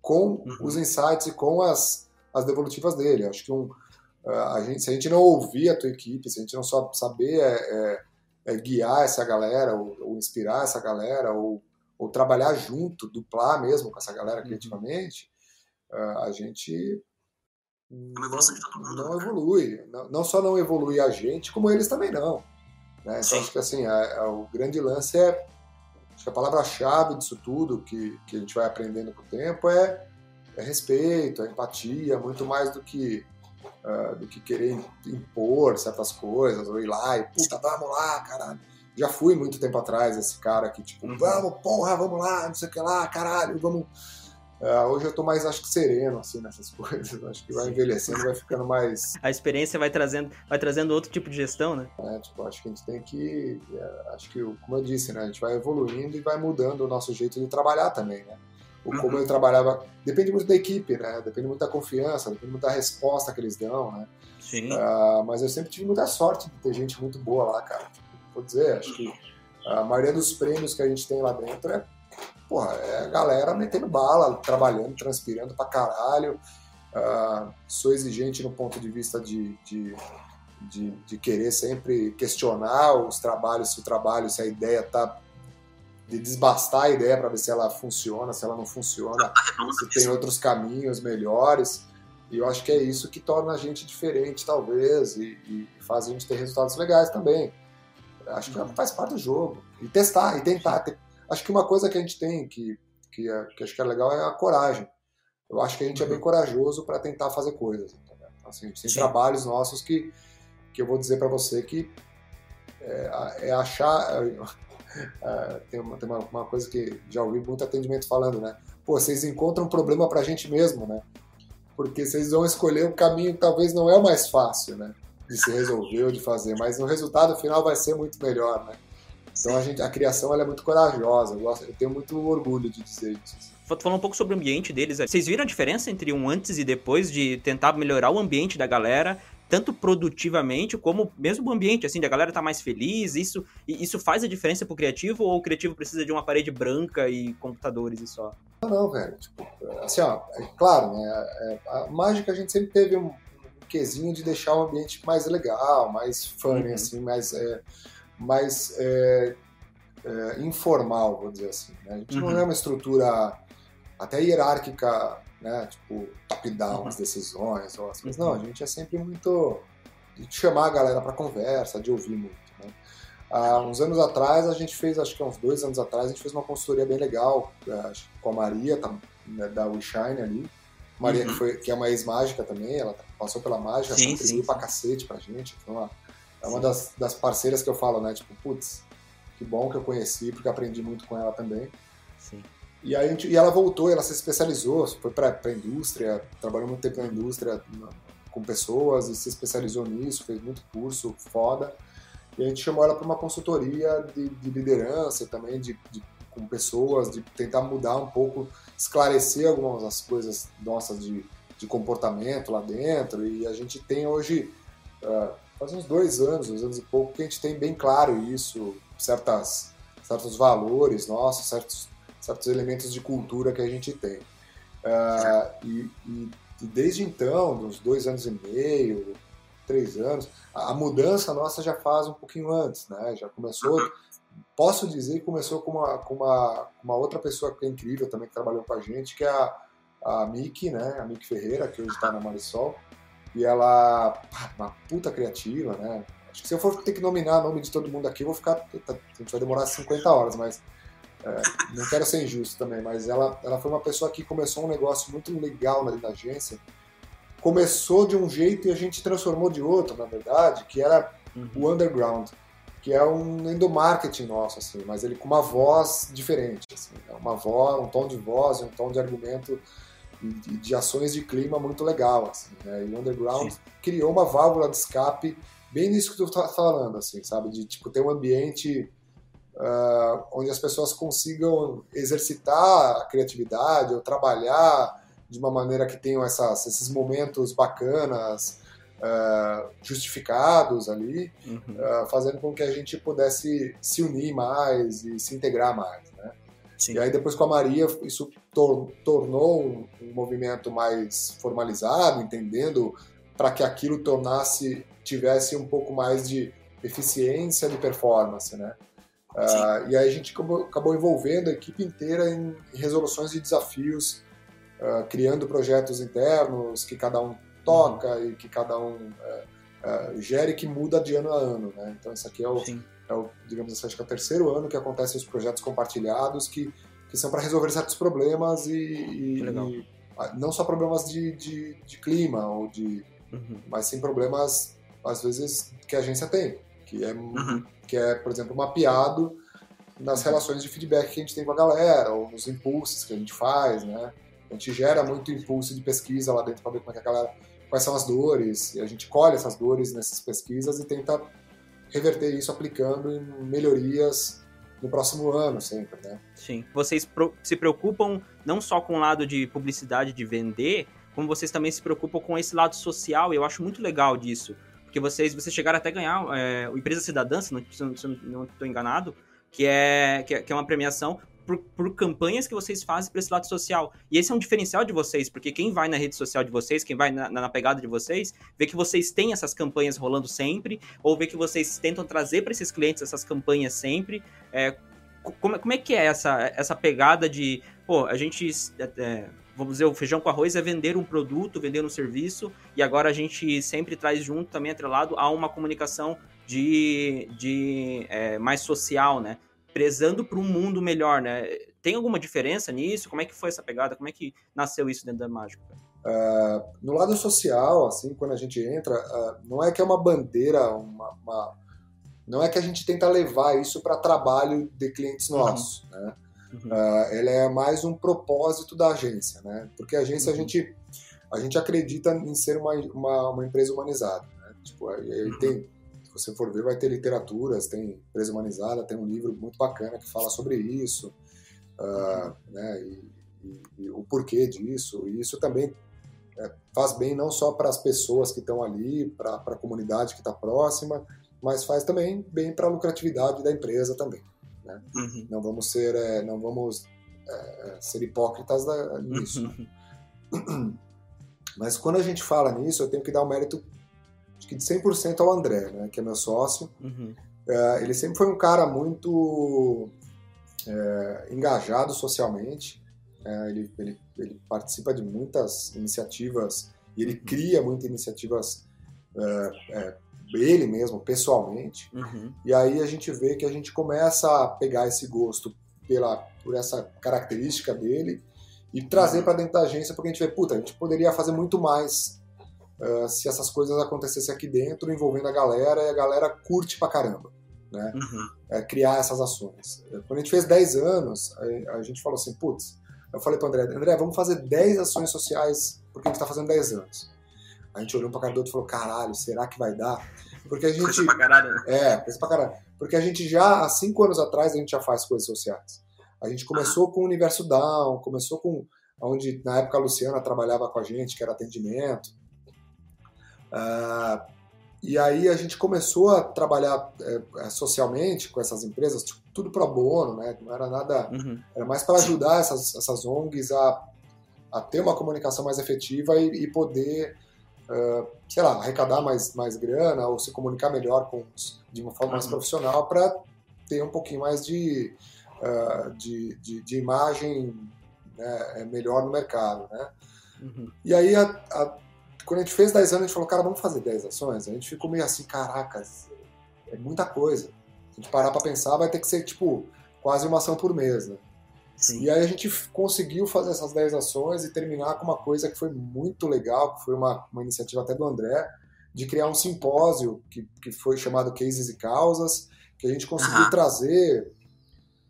com uhum. os insights e com as, as devolutivas dele. Acho que um, a gente, se a gente não ouvir a tua equipe, se a gente não saber é, é, é guiar essa galera, ou, ou, inspirar essa galera, ou, ou trabalhar junto, duplar mesmo com essa galera uhum. criativamente, a gente não, né? evolui. Não, não, só não evolui a gente, como eles também não. Né? Então, acho que assim, a, a, o grande lance é. Acho que a palavra-chave disso tudo que, que a gente vai aprendendo com o tempo é, é respeito, é empatia, muito mais do que, uh, do que querer impor certas coisas, ou ir lá e, puta, vamos lá, caralho. Já fui muito tempo atrás esse cara que, tipo, uhum. vamos, porra, vamos lá, não sei o que lá, caralho, vamos Uh, hoje eu tô mais, acho que sereno, assim, nessas [LAUGHS] coisas. Acho que vai envelhecendo, vai ficando mais... [LAUGHS] A experiência vai trazendo, vai trazendo outro tipo de gestão, né? É, tipo, acho que a gente tem que... É, acho que, como eu disse, né? A gente vai evoluindo e vai mudando o nosso jeito de trabalhar também, né? O como uhum. eu trabalhava... Depende muito da equipe, né? Depende muito da confiança, depende muito da resposta que eles dão, né? Sim. Uh, mas eu sempre tive muita sorte de ter gente muito boa lá, cara. Vou dizer, acho que a maioria dos prêmios que a gente tem lá dentro é porra, é a galera metendo bala, trabalhando, transpirando pra caralho. Uh, sou exigente no ponto de vista de, de, de, de, querer sempre questionar os trabalhos, se o trabalho, se a ideia tá. De desbastar a ideia para ver se ela funciona, se ela não funciona, se tem outros caminhos melhores. E eu acho que é isso que torna a gente diferente, talvez, e, e faz a gente ter resultados legais também. Acho que faz parte do jogo. E testar, e tentar. Acho que uma coisa que a gente tem que, que, é, que acho que é legal é a coragem. Eu acho que a gente é bem uhum. corajoso para tentar fazer coisas. Assim, tem Sim. trabalhos nossos que, que eu vou dizer para você que é, é achar. É, [LAUGHS] tem, uma, tem uma, uma, coisa que já ouvi muito atendimento falando, né? Pô, vocês encontram um problema para a gente mesmo, né? Porque vocês vão escolher o caminho que talvez não é o mais fácil, né? De se resolver ou de fazer, mas o resultado final vai ser muito melhor, né? Então a, gente, a criação é muito corajosa, eu, gosto, eu tenho muito orgulho de dizer isso. Vou falar um pouco sobre o ambiente deles. Vocês viram a diferença entre um antes e depois de tentar melhorar o ambiente da galera, tanto produtivamente como mesmo o ambiente, assim, da galera tá mais feliz? Isso, isso faz a diferença pro criativo ou o criativo precisa de uma parede branca e computadores e só? Não, não, velho. Tipo, assim, ó, é claro, né? É, a mágica a gente sempre teve um, um quesinho de deixar o ambiente mais legal, mais funny, uhum. assim, mais. É, mais é, é, informal, vou dizer assim. Né? A gente uhum. não é uma estrutura até hierárquica, né? tipo top-down, uhum. as decisões, ou as coisas. Não, a uhum. gente é sempre muito de chamar a galera para conversa, de ouvir muito. Né? Há uns anos atrás, a gente fez, acho que uns dois anos atrás, a gente fez uma consultoria bem legal é, com a Maria, tá, né, da WeShine ali. Maria, uhum. que, foi, que é uma ex-mágica também, ela passou pela mágica, sim, contribuiu sim. pra cacete pra gente. Uma, é uma das, das parceiras que eu falo, né? Tipo, putz, que bom que eu conheci, porque aprendi muito com ela também. E, aí, e ela voltou, ela se especializou, foi para a indústria, trabalhou muito tempo na indústria com pessoas e se especializou nisso, fez muito curso foda. E a gente chamou ela para uma consultoria de, de liderança também, de, de, com pessoas, de tentar mudar um pouco, esclarecer algumas das coisas nossas de, de comportamento lá dentro. E a gente tem hoje uh, faz uns dois anos, dois anos e pouco, que a gente tem bem claro isso, certas, certos valores nossos, certos, certos elementos de cultura que a gente tem. Uh, e, e, e, desde então, dos dois anos e meio, três anos, a, a, mudança nossa já faz um pouquinho antes, né? Já começou, posso dizer que começou com uma, com uma, uma outra pessoa que é incrível também, que trabalhou com a gente, que é a, a Miki, né? A Miki Ferreira, que hoje está na Marisol. E ela, uma puta criativa, né? Acho que se eu for ter que nominar o nome de todo mundo aqui, eu vou ficar. A gente vai demorar 50 horas, mas. É, não quero ser injusto também, mas ela, ela foi uma pessoa que começou um negócio muito legal na, na agência. Começou de um jeito e a gente transformou de outro, na verdade, que era uhum. o underground, que é um endomarketing nosso, assim, mas ele com uma voz diferente, assim, né? uma voz, um tom de voz, um tom de argumento de, de ações de clima muito legal. Assim, né? E o Underground Sim. criou uma válvula de escape bem nisso que tu tá falando, assim, sabe? De tipo, ter um ambiente uh, onde as pessoas consigam exercitar a criatividade ou trabalhar de uma maneira que tenham essas, esses momentos bacanas, uh, justificados ali, uhum. uh, fazendo com que a gente pudesse se unir mais e se integrar mais, né? Sim. E aí depois com a Maria isso tor tornou um, um, movimento mais formalizado, entendendo para que aquilo tornasse tivesse um pouco mais de eficiência de performance, né? Uh, e aí a gente acabou, acabou, envolvendo a equipe inteira em, resoluções de desafios, uh, criando projetos internos que cada um toca uhum. e que cada um uh, gere que muda de ano a ano, né? Então isso aqui é o, é o digamos assim, acho que é o terceiro ano que acontecem os projetos compartilhados que, que são para resolver certos problemas e, e, e não só problemas de, de, de clima ou de, uhum. mas sim problemas às vezes que a agência tem que é, uhum. Que é por exemplo, mapeado nas relações de feedback que a gente tem com a galera, ou nos impulsos que a gente faz, né? A gente gera muito impulso de pesquisa lá dentro para ver como é que a galera, quais são as dores, e a gente colhe essas dores nessas pesquisas e tenta reverter isso aplicando em melhorias no próximo ano sempre, né? Sim. Vocês se preocupam não só com o lado de publicidade de vender, como vocês também se preocupam com esse lado social, e eu acho muito legal disso porque vocês, vocês chegaram até a ganhar é, o Empresa Cidadã, se não estou enganado, que é, que é, que é uma premiação por, por, campanhas que vocês fazem para esse lado social. E esse é um diferencial de vocês, porque quem vai na rede social de vocês, quem vai na, na, pegada de vocês, vê que vocês têm essas campanhas rolando sempre, ou vê que vocês tentam trazer para esses clientes essas campanhas sempre. É, como, como é que é essa, essa pegada de, pô, a gente é, vamos dizer, o feijão com arroz é vender um produto, vender um serviço, e agora a gente sempre traz junto também atrelado a uma comunicação de, de é, mais social, né? Prezando para um mundo melhor, né? Tem alguma diferença nisso? Como é que foi essa pegada? Como é que nasceu isso dentro da Mágica? Uh, no lado social, assim, quando a gente entra, uh, não é que é uma bandeira, uma, uma, não é que a gente tenta levar isso para trabalho de clientes uhum. nossos, uhum. né? Uhum. Uh, ela é mais um propósito da agência, né? Porque a agência, uhum. a, gente, a gente acredita em ser uma, uma, uma empresa humanizada, né? Tipo, uhum. tem, se você for ver, vai ter literaturas, tem empresa humanizada, tem um livro muito bacana que fala sobre isso, uh, né? E, e, e, o porquê disso. E isso também é, faz bem não só para as pessoas que estão ali, para a comunidade que está próxima, mas faz também bem para a lucratividade da empresa também. Né? Uhum. Não vamos ser, é, não vamos é, ser hipócritas da, nisso. Uhum. [CLEARS THROAT] Mas quando a gente fala nisso, eu tenho que dar o um mérito acho que de 100% ao André, né, que é meu sócio. Uhum. É, ele sempre foi um cara muito é, engajado socialmente. É, ele, ele, ele, participa de muitas iniciativas e ele uhum. cria muitas iniciativas é, é, ele mesmo, pessoalmente. Uhum. E aí a gente vê que a gente começa a pegar esse gosto pela, por essa característica dele e trazer uhum. para dentro da agência, porque a gente vê, puta, a gente poderia fazer muito mais uh, se essas coisas acontecessem aqui dentro, envolvendo a galera, e a galera curte pra caramba. Né? Uhum. É, criar essas ações. Quando a gente fez 10 anos, a, a gente falou assim, putz, eu falei para André, André, vamos fazer 10 ações sociais porque a gente está fazendo 10 anos. A gente olhou pra cara do outro e falou, caralho, será que vai dar? Porque a gente. Coisa pra caralho, né? É, coisa pra caralho. Porque a gente já, há cinco anos atrás, a gente já faz coisas sociais. A gente começou ah. com o Universo Down, começou com. onde na época a Luciana trabalhava com a gente, que era atendimento. Uh, e aí a gente começou a trabalhar é, socialmente com essas empresas, tipo, tudo pro bono, né? Não era nada. Uhum. Era mais para ajudar essas, essas ONGs a, a ter uma comunicação mais efetiva e, e poder uh, sei lá, arrecadar mais, mais grana ou se comunicar melhor com de uma forma mais uhum. profissional para ter um pouquinho mais de, uh, de, de, de, imagem né, melhor no mercado, né? Uhum. E aí, a, a, quando a gente fez 10 anos, a gente falou, cara, vamos fazer 10 ações? A gente ficou meio assim, caracas, é muita coisa. A gente parar para pensar, vai ter que ser, tipo, quase uma ação por mês, né? Sim. E aí a gente conseguiu fazer essas 10 ações e terminar com uma coisa que foi muito legal, que foi uma, uma iniciativa até do André, de criar um simpósio que, que foi chamado Cases e Causas, que a gente conseguiu uhum. trazer,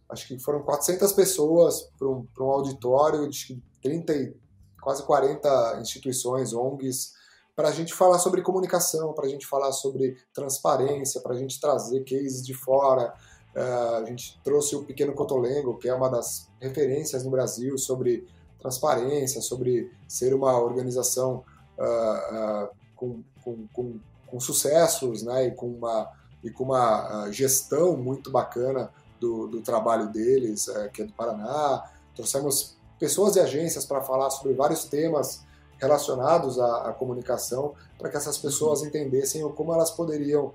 acho que foram 400 pessoas para um, um auditório de 30 quase 40 instituições, ONGs, para a gente falar sobre comunicação, para a gente falar sobre transparência, para a gente trazer cases de fora, a gente trouxe o Pequeno Cotolengo, que é uma das referências no Brasil sobre transparência, sobre ser uma organização uh, uh, com, com, com, com, sucessos né, e com uma, e com uma gestão muito bacana do, do trabalho deles, é, que é do Paraná. Trouxemos pessoas e agências para falar sobre vários temas relacionados à, à comunicação, para que essas pessoas entendessem como elas poderiam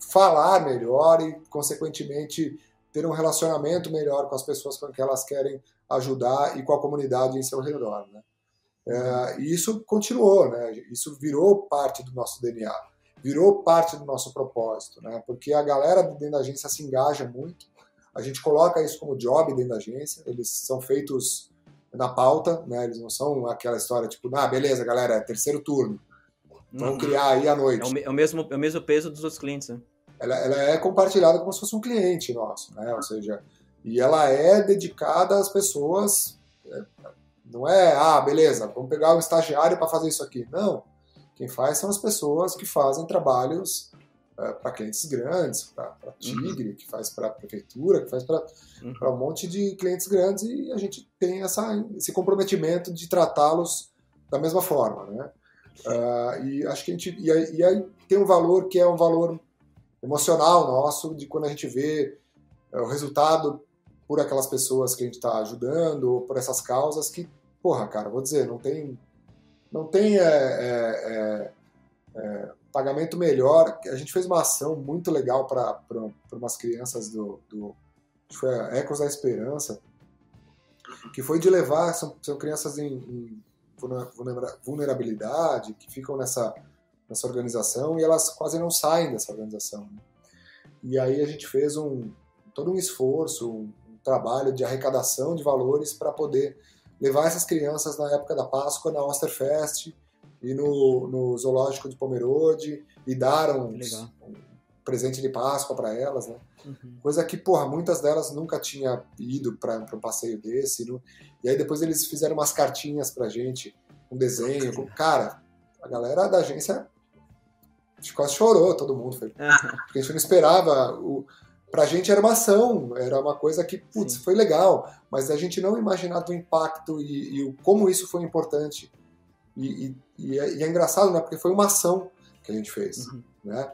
falar melhor e, consequentemente, ter um relacionamento melhor com as pessoas com que elas querem ajudar e com a comunidade em seu redor. Né? É, e isso continuou, né? isso virou parte do nosso DNA, virou parte do nosso propósito, né? porque a galera dentro da agência se engaja muito, a gente coloca isso como job dentro da agência, eles são feitos na pauta, né? eles não são aquela história tipo, ah, beleza, galera, é terceiro turno, vamos criar aí à noite. É é o, mesmo, é o mesmo peso dos outros clientes, né? Ela, ela é compartilhada como se fosse um cliente nosso, né? Ou seja, e ela é dedicada às pessoas. É, não é, ah, beleza, vamos pegar um estagiário para fazer isso aqui. Não. Quem faz são as pessoas que fazem trabalhos é, para clientes grandes, para Tigre, uhum. que faz para a prefeitura, que faz para uhum. um monte de clientes grandes e a gente tem essa, esse comprometimento de tratá-los da mesma forma, né? Uh, e acho que a gente e aí, e aí tem um valor que é um valor emocional nosso de quando a gente vê é, o resultado por aquelas pessoas que a gente está ajudando, ou por essas causas que, porra, cara, vou dizer, não tem, não tem é, é, é, é pagamento melhor. A gente fez uma ação muito legal para umas crianças do, do foi Ecos da Esperança, que foi de levar, são, são crianças em, em vulnerabilidade, que ficam nessa nessa organização e elas quase não saem dessa organização. Né? E aí a gente fez um todo um esforço, um, um trabalho de arrecadação de valores para poder levar essas crianças na época da Páscoa na Osterfest e no, no Zoológico de Pomerode e dar um, presente de Páscoa para elas, né? Uhum. Coisa que, porra, muitas delas nunca tinha ido para um passeio desse. No... E aí depois eles fizeram umas cartinhas pra gente, um desenho. Cara, a galera da agência a gente quase chorou, todo mundo. Foi, porque a gente não esperava. O, pra gente era uma ação, era uma coisa que, putz, Sim. foi legal, mas a gente não imaginava o impacto e, e como isso foi importante. E, e, e, é, e, é, engraçado, né? Porque foi uma ação que a gente fez, uhum. né?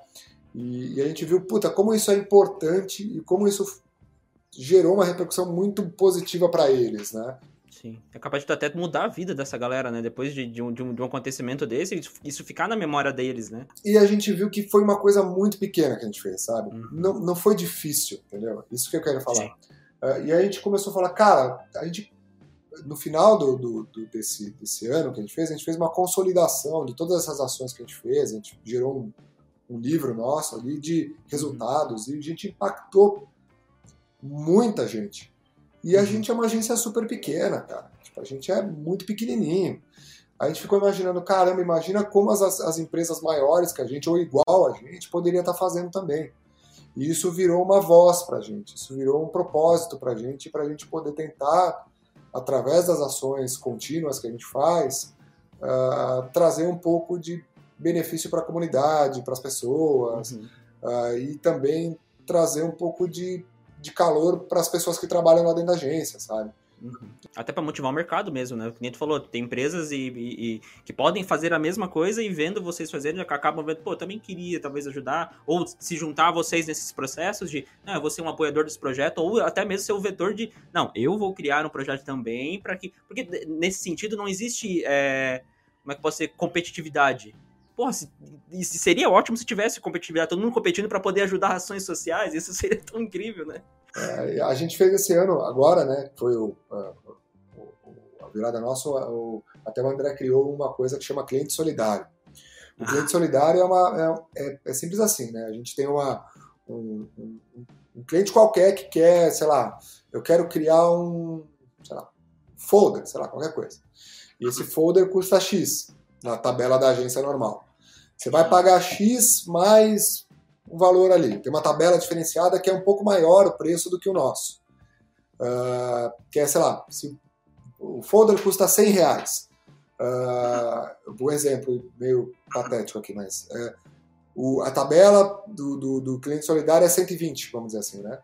E, a gente viu, puta, como isso é importante e como isso gerou uma repercussão muito positiva para eles, né? Sim. É capaz de até mudar a vida dessa galera, né? Depois de, de, um, de, um, de um acontecimento desse, isso ficar na memória deles, né? E a gente viu que foi uma coisa muito pequena que a gente fez, sabe? Uhum. Não, não foi difícil, entendeu? Isso que eu quero falar. Uh, e aí a gente começou a falar, cara, a gente no final do, do, do, desse, desse ano que a gente fez, a gente fez uma consolidação de todas essas ações que a gente fez, a gente gerou um, um livro nosso ali de resultados uhum. e a gente impactou muita gente. E a uhum. gente é uma agência super pequena, cara. Tipo, a gente é muito pequenininho. A gente ficou imaginando, caramba, imagina como as, as empresas maiores que a gente, ou igual a gente, poderia estar fazendo também. E isso virou uma voz para a gente, isso virou um propósito para a gente, para a gente poder tentar, através das ações contínuas que a gente faz, uh, trazer um pouco de benefício para a comunidade, para as pessoas, uhum. uh, e também trazer um pouco de de calor para as pessoas que trabalham lá dentro da agência, sabe? Uhum. Até para motivar o mercado mesmo, né? O cliente falou, tem empresas e, e, e, que podem fazer a mesma coisa e vendo vocês fazendo, acabam vendo, pô, também queria talvez ajudar, ou se juntar a vocês nesses processos de, não, eu vou ser um apoiador desse projeto, ou até mesmo ser o vetor de, não, eu vou criar um projeto também para que. Porque nesse sentido não existe. É, como é que pode ser competitividade? Porra, se, seria ótimo se tivesse competitividade, todo mundo competindo para poder ajudar ações sociais, isso seria tão incrível, né? É, a gente fez esse ano, agora, né, foi o, a, a virada nossa, o, até o André criou uma coisa que chama cliente solidário. O ah. cliente solidário é, uma, é, é, é, simples assim, né? A gente tem uma, um, um, um, cliente qualquer que quer, sei lá, eu quero criar um, sei lá, folder, sei lá, qualquer coisa. E esse folder custa X na tabela da agência normal. Você vai pagar X mais um valor ali. Tem uma tabela diferenciada que é um pouco maior o preço do que o nosso. Uh, que é, sei lá, se o folder custa 100 reais. Uh, um exemplo meio patético aqui, mas uh, o, a tabela do, do, do, cliente solidário é 120, vamos dizer assim, né?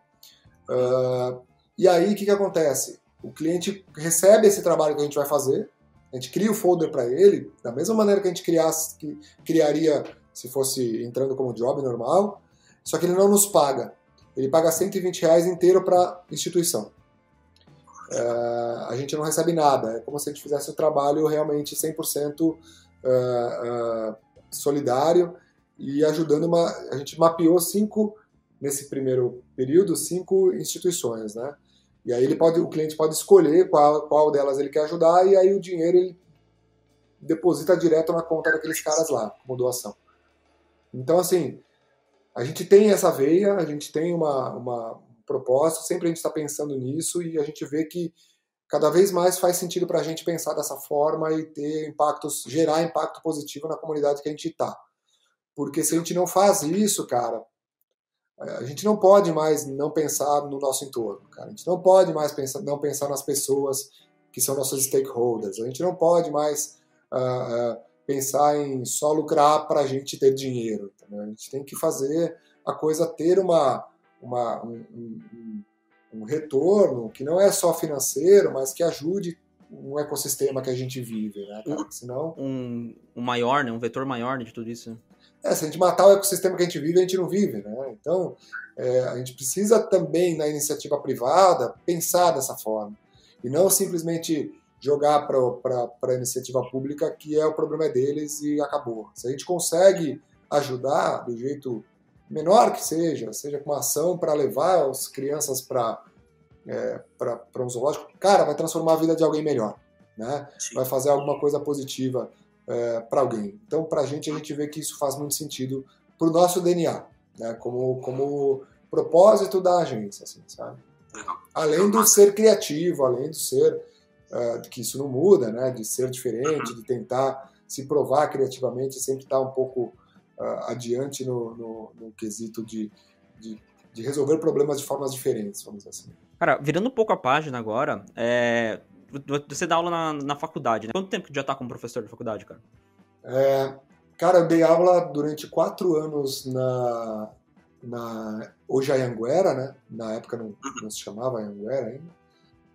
Uh, e aí, o que, que acontece? O cliente recebe esse trabalho que a gente vai fazer, a gente cria o folder para ele, da mesma maneira que a gente criasse, que criaria se fosse entrando como job normal, só que ele não nos paga. ele paga 120 reais inteiro para instituição. É, a gente não recebe nada, é como se a gente fizesse o trabalho realmente 100% é, é, solidário e ajudando uma. A gente mapeou cinco, nesse primeiro período, cinco instituições, né? E aí ele pode, o cliente pode escolher qual, qual delas ele quer ajudar e aí o dinheiro ele deposita direto na conta daqueles caras lá, como doação. Então, assim, a gente tem essa veia, a gente tem uma, uma propósito, sempre a gente está pensando nisso e a gente vê que cada vez mais faz sentido para a gente pensar dessa forma e ter impactos, gerar impacto positivo na comunidade que a gente está. Porque se a gente não faz isso, cara, a gente não pode mais não pensar no nosso entorno, cara. A gente não pode mais pensar, não pensar nas pessoas que são nossos stakeholders. A gente não pode mais uh, uh, pensar em só lucrar para a gente ter dinheiro. Entendeu? A gente tem que fazer a coisa ter uma, uma um, um, um, retorno que não é só financeiro, mas que ajude um ecossistema que a gente vive, né, cara? Senão... Um, um maior, né? Um vetor maior de tudo isso. É, se a gente matar o ecossistema que a gente vive, a gente não vive, né? Então, é, a gente precisa também, na iniciativa privada, pensar dessa forma. E não simplesmente jogar para a iniciativa pública que é o problema deles e acabou. Se a gente consegue ajudar do jeito menor que seja, seja com uma ação para levar as crianças para é, para um zoológico, cara, vai transformar a vida de alguém melhor, né? Vai fazer alguma coisa positiva é, para alguém. Então, para a gente, a gente vê que isso faz muito sentido para o nosso DNA, né? Como, como propósito da agência, assim, sabe? Além do ser criativo, além do ser uh, que isso não muda, né? De ser diferente, de tentar se provar criativamente, sempre estar um pouco uh, adiante no, no, no quesito de, de, de, resolver problemas de formas diferentes, vamos dizer assim. Cara, virando um pouco a página agora, é... você dá aula na, na faculdade, né? Quanto tempo que já está como professor de faculdade, cara? É, cara, eu dei aula durante quatro anos na, na hoje a Anguera, né? Na época não, não se chamava Anguera ainda.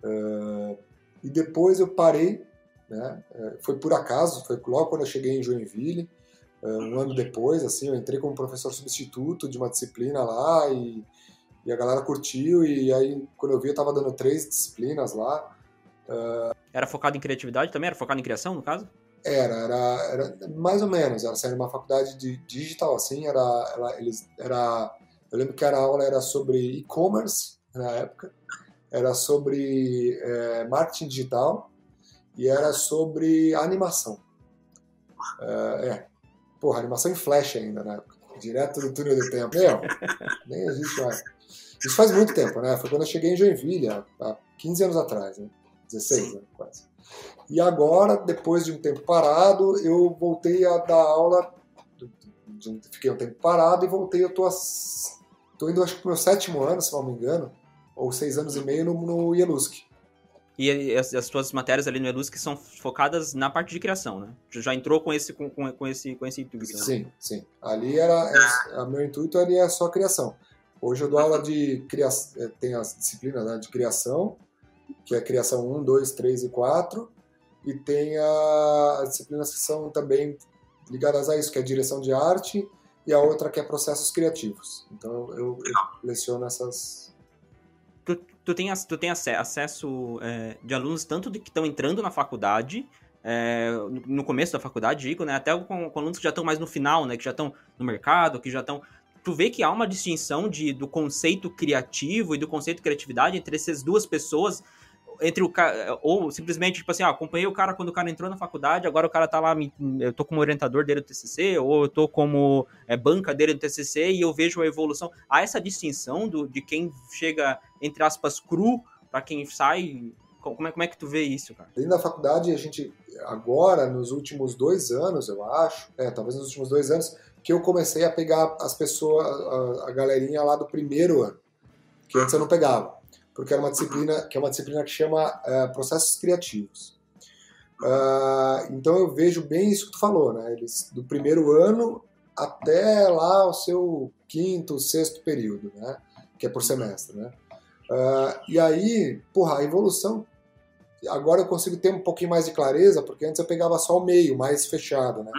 Uh, e depois eu parei, né? É, foi por acaso, foi logo quando eu cheguei em Joinville, é, um ano depois, assim, eu entrei como professor substituto de uma disciplina lá e, e a galera curtiu e aí quando eu vi eu estava dando três disciplinas lá. Uh... Era focado em criatividade também? Era focado em criação, no caso? Era, era, era mais ou menos. Era saindo uma faculdade de digital, assim, era, ela, eles, era, eu lembro que a aula era sobre e-commerce na época era sobre é, marketing digital e era sobre animação. É, é. porra, animação em flash ainda, né? Direto do túnel do tempo. Meu, nem existe mais. Isso faz muito tempo, né? Foi quando eu cheguei em Joinville, há 15 anos atrás, né? 16, né? quase. E agora, depois de um tempo parado, eu voltei a dar aula. Fiquei um tempo parado e voltei. Eu tô, a, tô indo, acho que pro meu sétimo ano, se não me engano ou seis anos e meio no, no Ielusk. E as, as tuas matérias ali no Elusk são focadas na parte de criação, né? Já entrou com esse, com, com esse, com esse intuito. Né? Sim, sim. Ali era. É, meu intuito ali é só criação. Hoje eu dou aula de criação. É, tem as disciplinas né, de criação, que é criação 1, 2, 3 e 4. E tem a, as disciplinas que são também ligadas a isso, que é direção de arte, e a outra que é processos criativos. Então eu, eu leciono essas, tu, tu tem, tu tem acesso é, de alunos tanto de que estão entrando na faculdade, é, no começo da faculdade, digo, né? Até com, com, alunos que já estão mais no final, né? Que já estão no mercado, que já estão. Tu vê que há uma distinção de, do conceito criativo e do conceito de criatividade entre essas duas pessoas entre o ou simplesmente, tipo assim, ah, acompanhei o cara quando o cara entrou na faculdade, agora o cara tá lá, eu tô como orientador dele do TCC, ou eu tô como é, banca dele do TCC e eu vejo a evolução. Há essa distinção do, de quem chega, entre aspas, cru, para quem sai. Como é, como é que tu vê isso, cara? Dentro da faculdade, a gente, agora, nos últimos dois anos, eu acho, é, talvez nos últimos dois anos, que eu comecei a pegar as pessoas, a, a galerinha lá do primeiro ano, que antes eu não pegava porque é uma disciplina que é uma disciplina que chama é, processos criativos. Uh, então eu vejo bem isso que tu falou, né? Eles do primeiro ano até lá o seu quinto, sexto período, né? Que é por semestre, né? Uh, e aí, porra, a evolução. Agora eu consigo ter um pouquinho mais de clareza, porque antes eu pegava só o meio, mais fechado, né?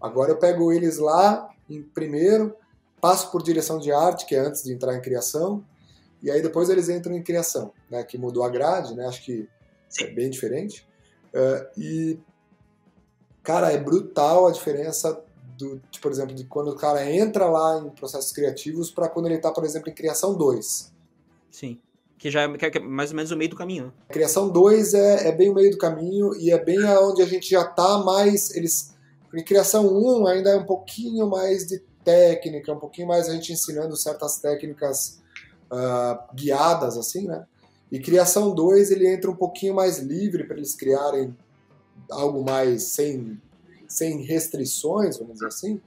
Agora eu pego eles lá em primeiro, passam por direção de arte, que é antes de entrar em criação, e aí depois eles entram em criação, né? Que mudou a grade, né? Acho que é bem diferente. Uh, e, cara, é brutal a diferença do, de, por exemplo, de quando o cara entra lá em processos criativos para quando ele está, por exemplo, em criação 2. Sim. Que já é, que é mais ou menos o meio do caminho. Né? Criação 2 é, é bem o meio do caminho e é bem onde a gente já está mais. Eles, em criação 1 um, ainda é um pouquinho mais de técnica, um pouquinho mais a gente ensinando certas técnicas uh, guiadas, assim, né? E criação 2 ele entra um pouquinho mais livre para eles criarem algo mais sem, sem restrições, vamos dizer assim.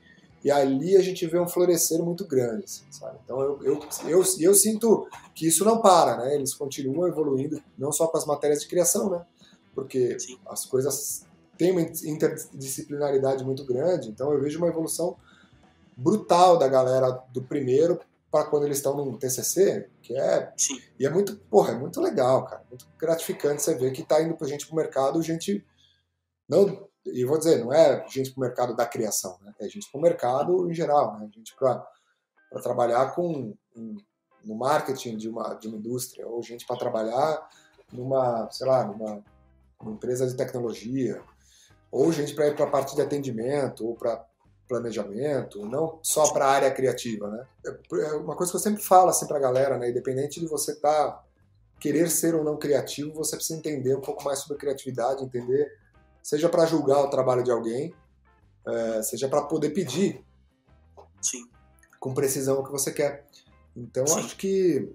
E ali a gente vê um florescer muito grande, assim, sabe? Então eu, eu, eu, eu, sinto que isso não para, né? Eles continuam evoluindo, não só com as matérias de criação, né? Porque Sim. as coisas têm uma interdisciplinaridade muito grande, então eu vejo uma evolução brutal da galera do primeiro para quando eles estão no TCC, que é Sim. e é muito, porra, é muito legal, cara, muito gratificante você ver que está indo para gente para o mercado, gente não, e vou dizer, não é gente para o mercado da criação, né? É gente para o mercado em geral, né? Gente para trabalhar com no marketing de uma de uma indústria ou gente para trabalhar numa, sei lá, numa, numa empresa de tecnologia, ou gente para ir para a parte de atendimento ou para planejamento, não só para a área criativa, né? É uma coisa que eu sempre falo assim para a galera, né? Independente de você estar tá, querer ser ou não criativo, você precisa entender um pouco mais sobre criatividade, entender, seja para julgar o trabalho de alguém, é, seja para poder pedir, Sim. com precisão o que você quer. Então Sim. acho que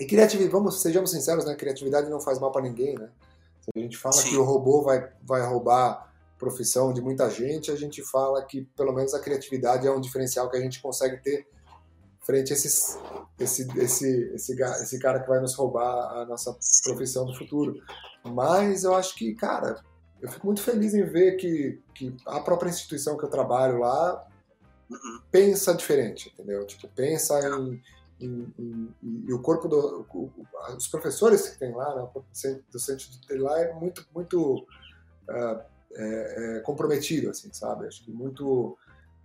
e criatividade, vamos, sejamos sinceros, né? Criatividade não faz mal para ninguém, né? Se a gente fala Sim. que o robô vai, vai roubar profissão de muita gente, a gente fala que pelo menos a criatividade é um diferencial que a gente consegue ter frente a esses, esse, esse, esse, esse cara que vai nos roubar a nossa profissão do futuro. Mas eu acho que, cara, eu fico muito feliz em ver que, que a própria instituição que eu trabalho lá pensa diferente, entendeu? Tipo, pensa em, e o corpo do o, os professores que tem lá, né, o do centro de lá é muito muito uh, é, é, comprometido, assim, sabe? Acho que muito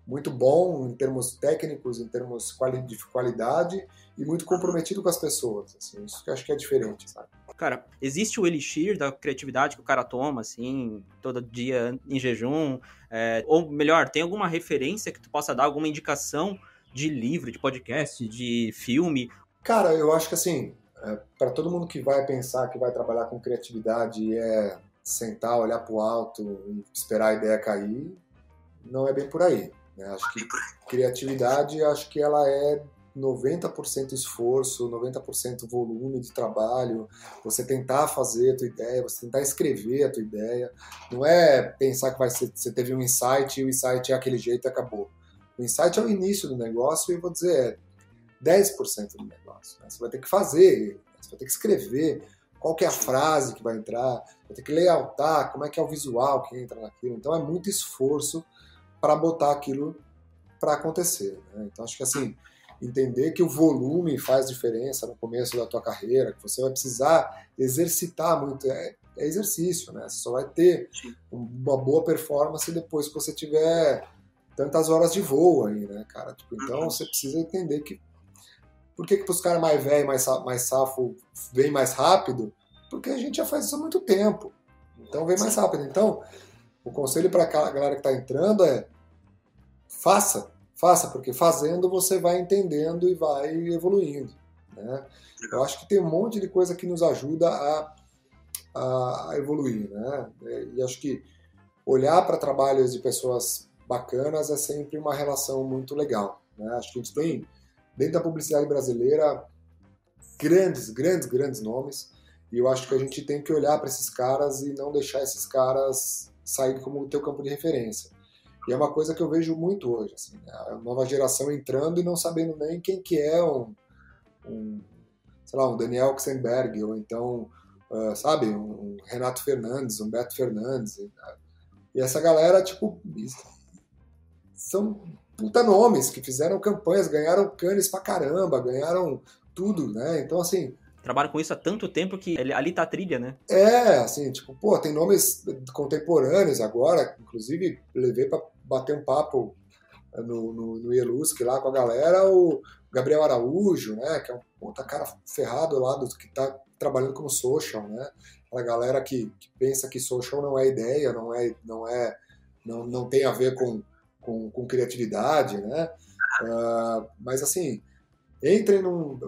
muito bom em termos técnicos, em termos de qualidade e muito comprometido com as pessoas, assim, isso que eu acho que é diferente, sabe? Cara, existe o elixir da criatividade que o cara toma, assim, todo dia em jejum, é, ou melhor, tem alguma referência que tu possa dar, alguma indicação de livro, de podcast, de filme? Cara, eu acho que assim, é, para todo mundo que vai pensar que vai trabalhar com criatividade é sentar, olhar para o alto e esperar a ideia cair, não é bem por aí. Né? Acho que criatividade, acho que ela é 90% esforço, 90% volume de trabalho, você tentar fazer a tua ideia, você tentar escrever a tua ideia. Não é pensar que vai ser, você teve um insight e o insight é aquele jeito e acabou. O insight é o início do negócio e vou dizer, é 10% do negócio. Né? Você vai ter que fazer, você vai ter que escrever, qual que é a frase que vai entrar, vai ter que layoutar, como é que é o visual que entra naquilo. Então é muito esforço para botar aquilo para acontecer. Né? Então acho que assim, entender que o volume faz diferença no começo da tua carreira, que você vai precisar exercitar muito, é, é exercício, né? Você só vai ter uma boa performance depois que você tiver tantas horas de voo aí, né, cara? Tipo, então uhum. você precisa entender que por que, que os caras mais velhos, mais, mais safo, vem mais rápido? Porque a gente já faz isso há muito tempo. Então vem mais rápido. Então, o conselho para a galera que está entrando é faça, faça, porque fazendo você vai entendendo e vai evoluindo. Né? Eu acho que tem um monte de coisa que nos ajuda a, a, a evoluir. Né? E acho que olhar para trabalhos de pessoas bacanas é sempre uma relação muito legal. Né? Acho que a gente tem dentro da publicidade brasileira, grandes, grandes, grandes nomes. E eu acho que a gente tem que olhar para esses caras e não deixar esses caras sair como o teu campo de referência. E é uma coisa que eu vejo muito hoje, assim, né? a nova geração entrando e não sabendo nem quem que é um, um sei lá, um Daniel Oxenberg, ou então, uh, sabe, um Renato Fernandes, um Beto Fernandes. E essa galera, tipo, são puta nomes que fizeram campanhas, ganharam canes pra caramba, ganharam tudo, né? Então, assim. Trabalham com isso há tanto tempo que ali tá a trilha, né? É, assim, tipo, pô, tem nomes contemporâneos agora, inclusive levei pra bater um papo no, no, no Ielusk lá com a galera, o Gabriel Araújo, né, que é um puta cara ferrado lá do, que está trabalhando como social, né, a galera que, que, pensa que social não é ideia, não é, não é, não, não tem a ver com, com, com criatividade, né, uh, mas assim, entrem num,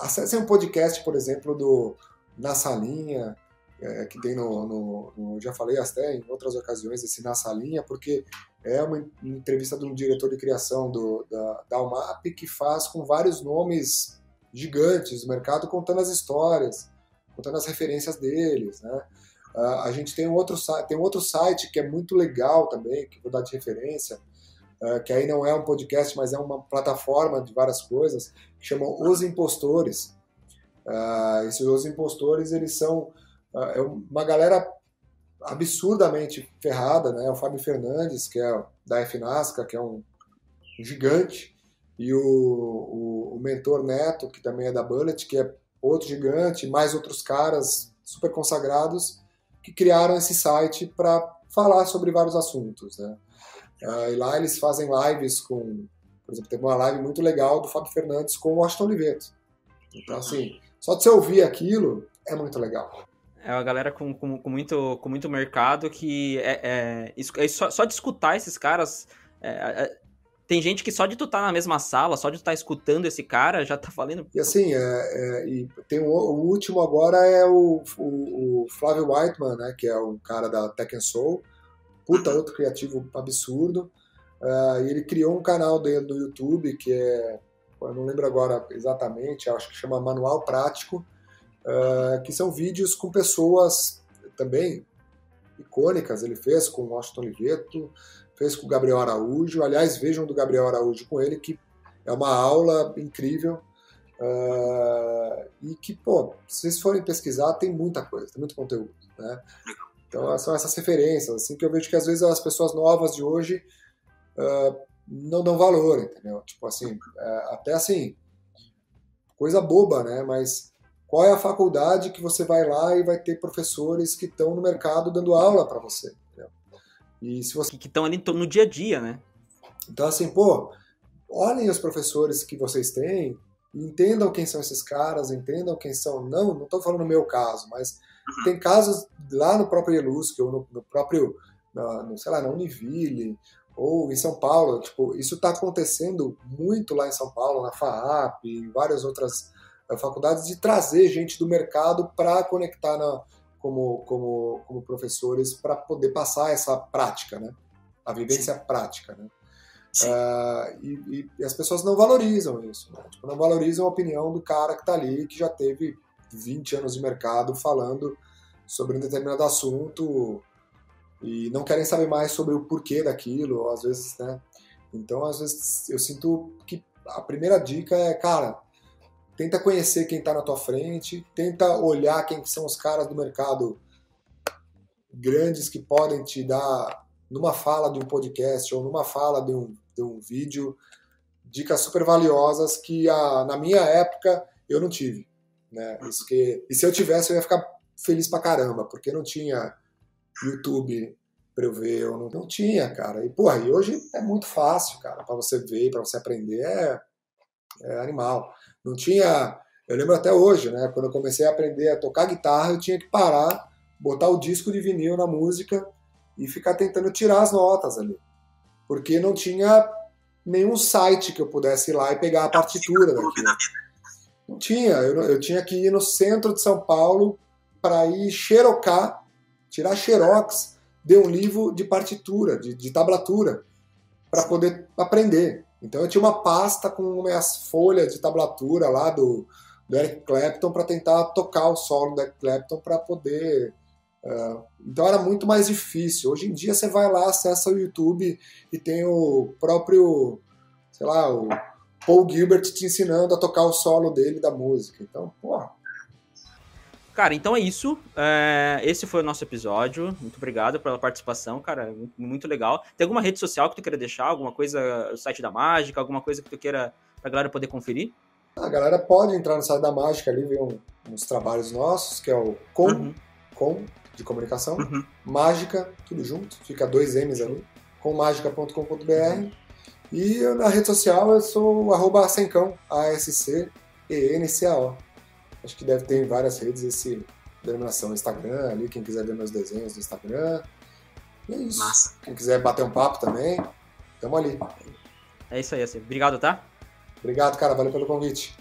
acessem um podcast, por exemplo, do Na Salinha, é, que tem no, no, no, Já falei até em outras ocasiões esse Na Salinha, porque é uma entrevista de um diretor de criação do, da, da UMAP que faz com vários nomes gigantes do mercado contando as histórias, contando as referências deles, né? Uh, a gente tem um, outro, tem um outro site que é muito legal também, que vou dar de referência, uh, que aí não é um podcast, mas é uma plataforma de várias coisas, que chama Os Impostores. Uh, esses Os Impostores, eles são é uma galera absurdamente ferrada, né? O Fábio Fernandes, que é da FNASCA, que é um, gigante, e o, o, o, mentor Neto, que também é da Bullet, que é outro gigante, mais outros caras super consagrados que criaram esse site para falar sobre vários assuntos, né? Uh, e lá eles fazem lives com, por exemplo, teve uma live muito legal do Fábio Fernandes com o Washington Oliveto. Então, assim, só de você ouvir aquilo é muito legal. É uma galera com, com, com, muito, com muito mercado que é, é, é só, só, de escutar esses caras. É, é, tem gente que só de tu estar tá na mesma sala, só de tu estar tá escutando esse cara, já tá valendo. E assim, é, é e tem o, o, último agora é o, o, o, Flávio Whiteman, né? Que é o cara da Tech Soul. Puta, outro criativo absurdo. Uh, e ele criou um canal dele no YouTube que é. Eu não lembro agora exatamente, acho que chama Manual Prático uh, que são vídeos com pessoas também icônicas. Ele fez com o Washington Oliveto, fez com o Gabriel Araújo. Aliás, vejam do Gabriel Araújo com ele, que é uma aula incrível. Uh, e que, pô, se vocês forem pesquisar, tem muita coisa, tem muito conteúdo, né? Então são essas referências, assim, que eu vejo que às vezes as pessoas novas de hoje uh, não dão valor, entendeu? Tipo assim, uh, até assim, coisa boba, né? Mas qual é a faculdade que você vai lá e vai ter professores que estão no mercado dando aula para você? E se você que estão ali no dia a dia, né? Então assim, pô, olhem os professores que vocês têm, entendam quem são esses caras, entendam quem são. Não, não estou falando no meu caso, mas uhum. tem casos lá no próprio Elusc ou no, no próprio, na, no, sei lá, na Univille ou em São Paulo. Tipo, isso está acontecendo muito lá em São Paulo, na FAAP, em várias outras faculdades de trazer gente do mercado para conectar na, como, como, como professores para poder passar essa prática, né? A vivência Sim. prática, né? Uh, e, e, as pessoas não valorizam isso, né? tipo, não valorizam a opinião do cara que está ali, que já teve 20 anos de mercado falando sobre um determinado assunto e não querem saber mais sobre o porquê daquilo, às vezes, né? Então, às vezes, eu sinto que a primeira dica é, cara, tenta conhecer quem está na tua frente, tenta olhar quem são os caras do mercado grandes que podem te dar, numa fala de um podcast ou numa fala de um, de um vídeo, dicas super valiosas que a, na minha época eu não tive. Né? Isso que, e se eu tivesse, eu ia ficar feliz pra caramba, porque não tinha YouTube pra eu ver, eu não, não tinha, cara. E, porra, e hoje é muito fácil, cara, para você ver, para você aprender, é, é animal. Não tinha. Eu lembro até hoje, né? Quando eu comecei a aprender a tocar guitarra, eu tinha que parar, botar o disco de vinil na música e ficar tentando tirar as notas ali. Porque não tinha nenhum site que eu pudesse ir lá e pegar a partitura daquilo. Não tinha. Eu, eu tinha que ir no centro de São Paulo para ir xerocar, tirar xerox de um livro de partitura, de, de tablatura, para poder aprender. Então eu tinha uma pasta com minhas folhas de tablatura lá do, do Eric Clapton para tentar tocar o solo do Eric Clapton para poder. Uh, então era muito mais difícil. Hoje em dia você vai lá, acessa o YouTube e tem o próprio, sei lá, o Paul Gilbert te ensinando a tocar o solo dele da música. Então, porra, Cara, então é isso. É, esse foi o nosso episódio. Muito obrigado pela participação, cara. Muito legal. Tem alguma rede social que tu queira deixar? Alguma coisa, o site da Mágica? Alguma coisa que tu queira pra galera poder conferir? A galera pode entrar no site da Mágica ali, ver um, uns trabalhos nossos, que é o com, uhum. com de comunicação, uhum. Mágica, tudo junto, fica dois M's ali, commágica.com.br. E na rede social eu sou o arroba Sencão, A-S-C-E-N-C-A-O. Acho que deve ter em várias redes esse denominação Instagram ali, quem quiser ver meus desenhos no Instagram. E é isso. Massa. Quem quiser bater um papo também, tamo ali. É isso aí, assim. Obrigado, tá? Obrigado, cara. Valeu pelo convite.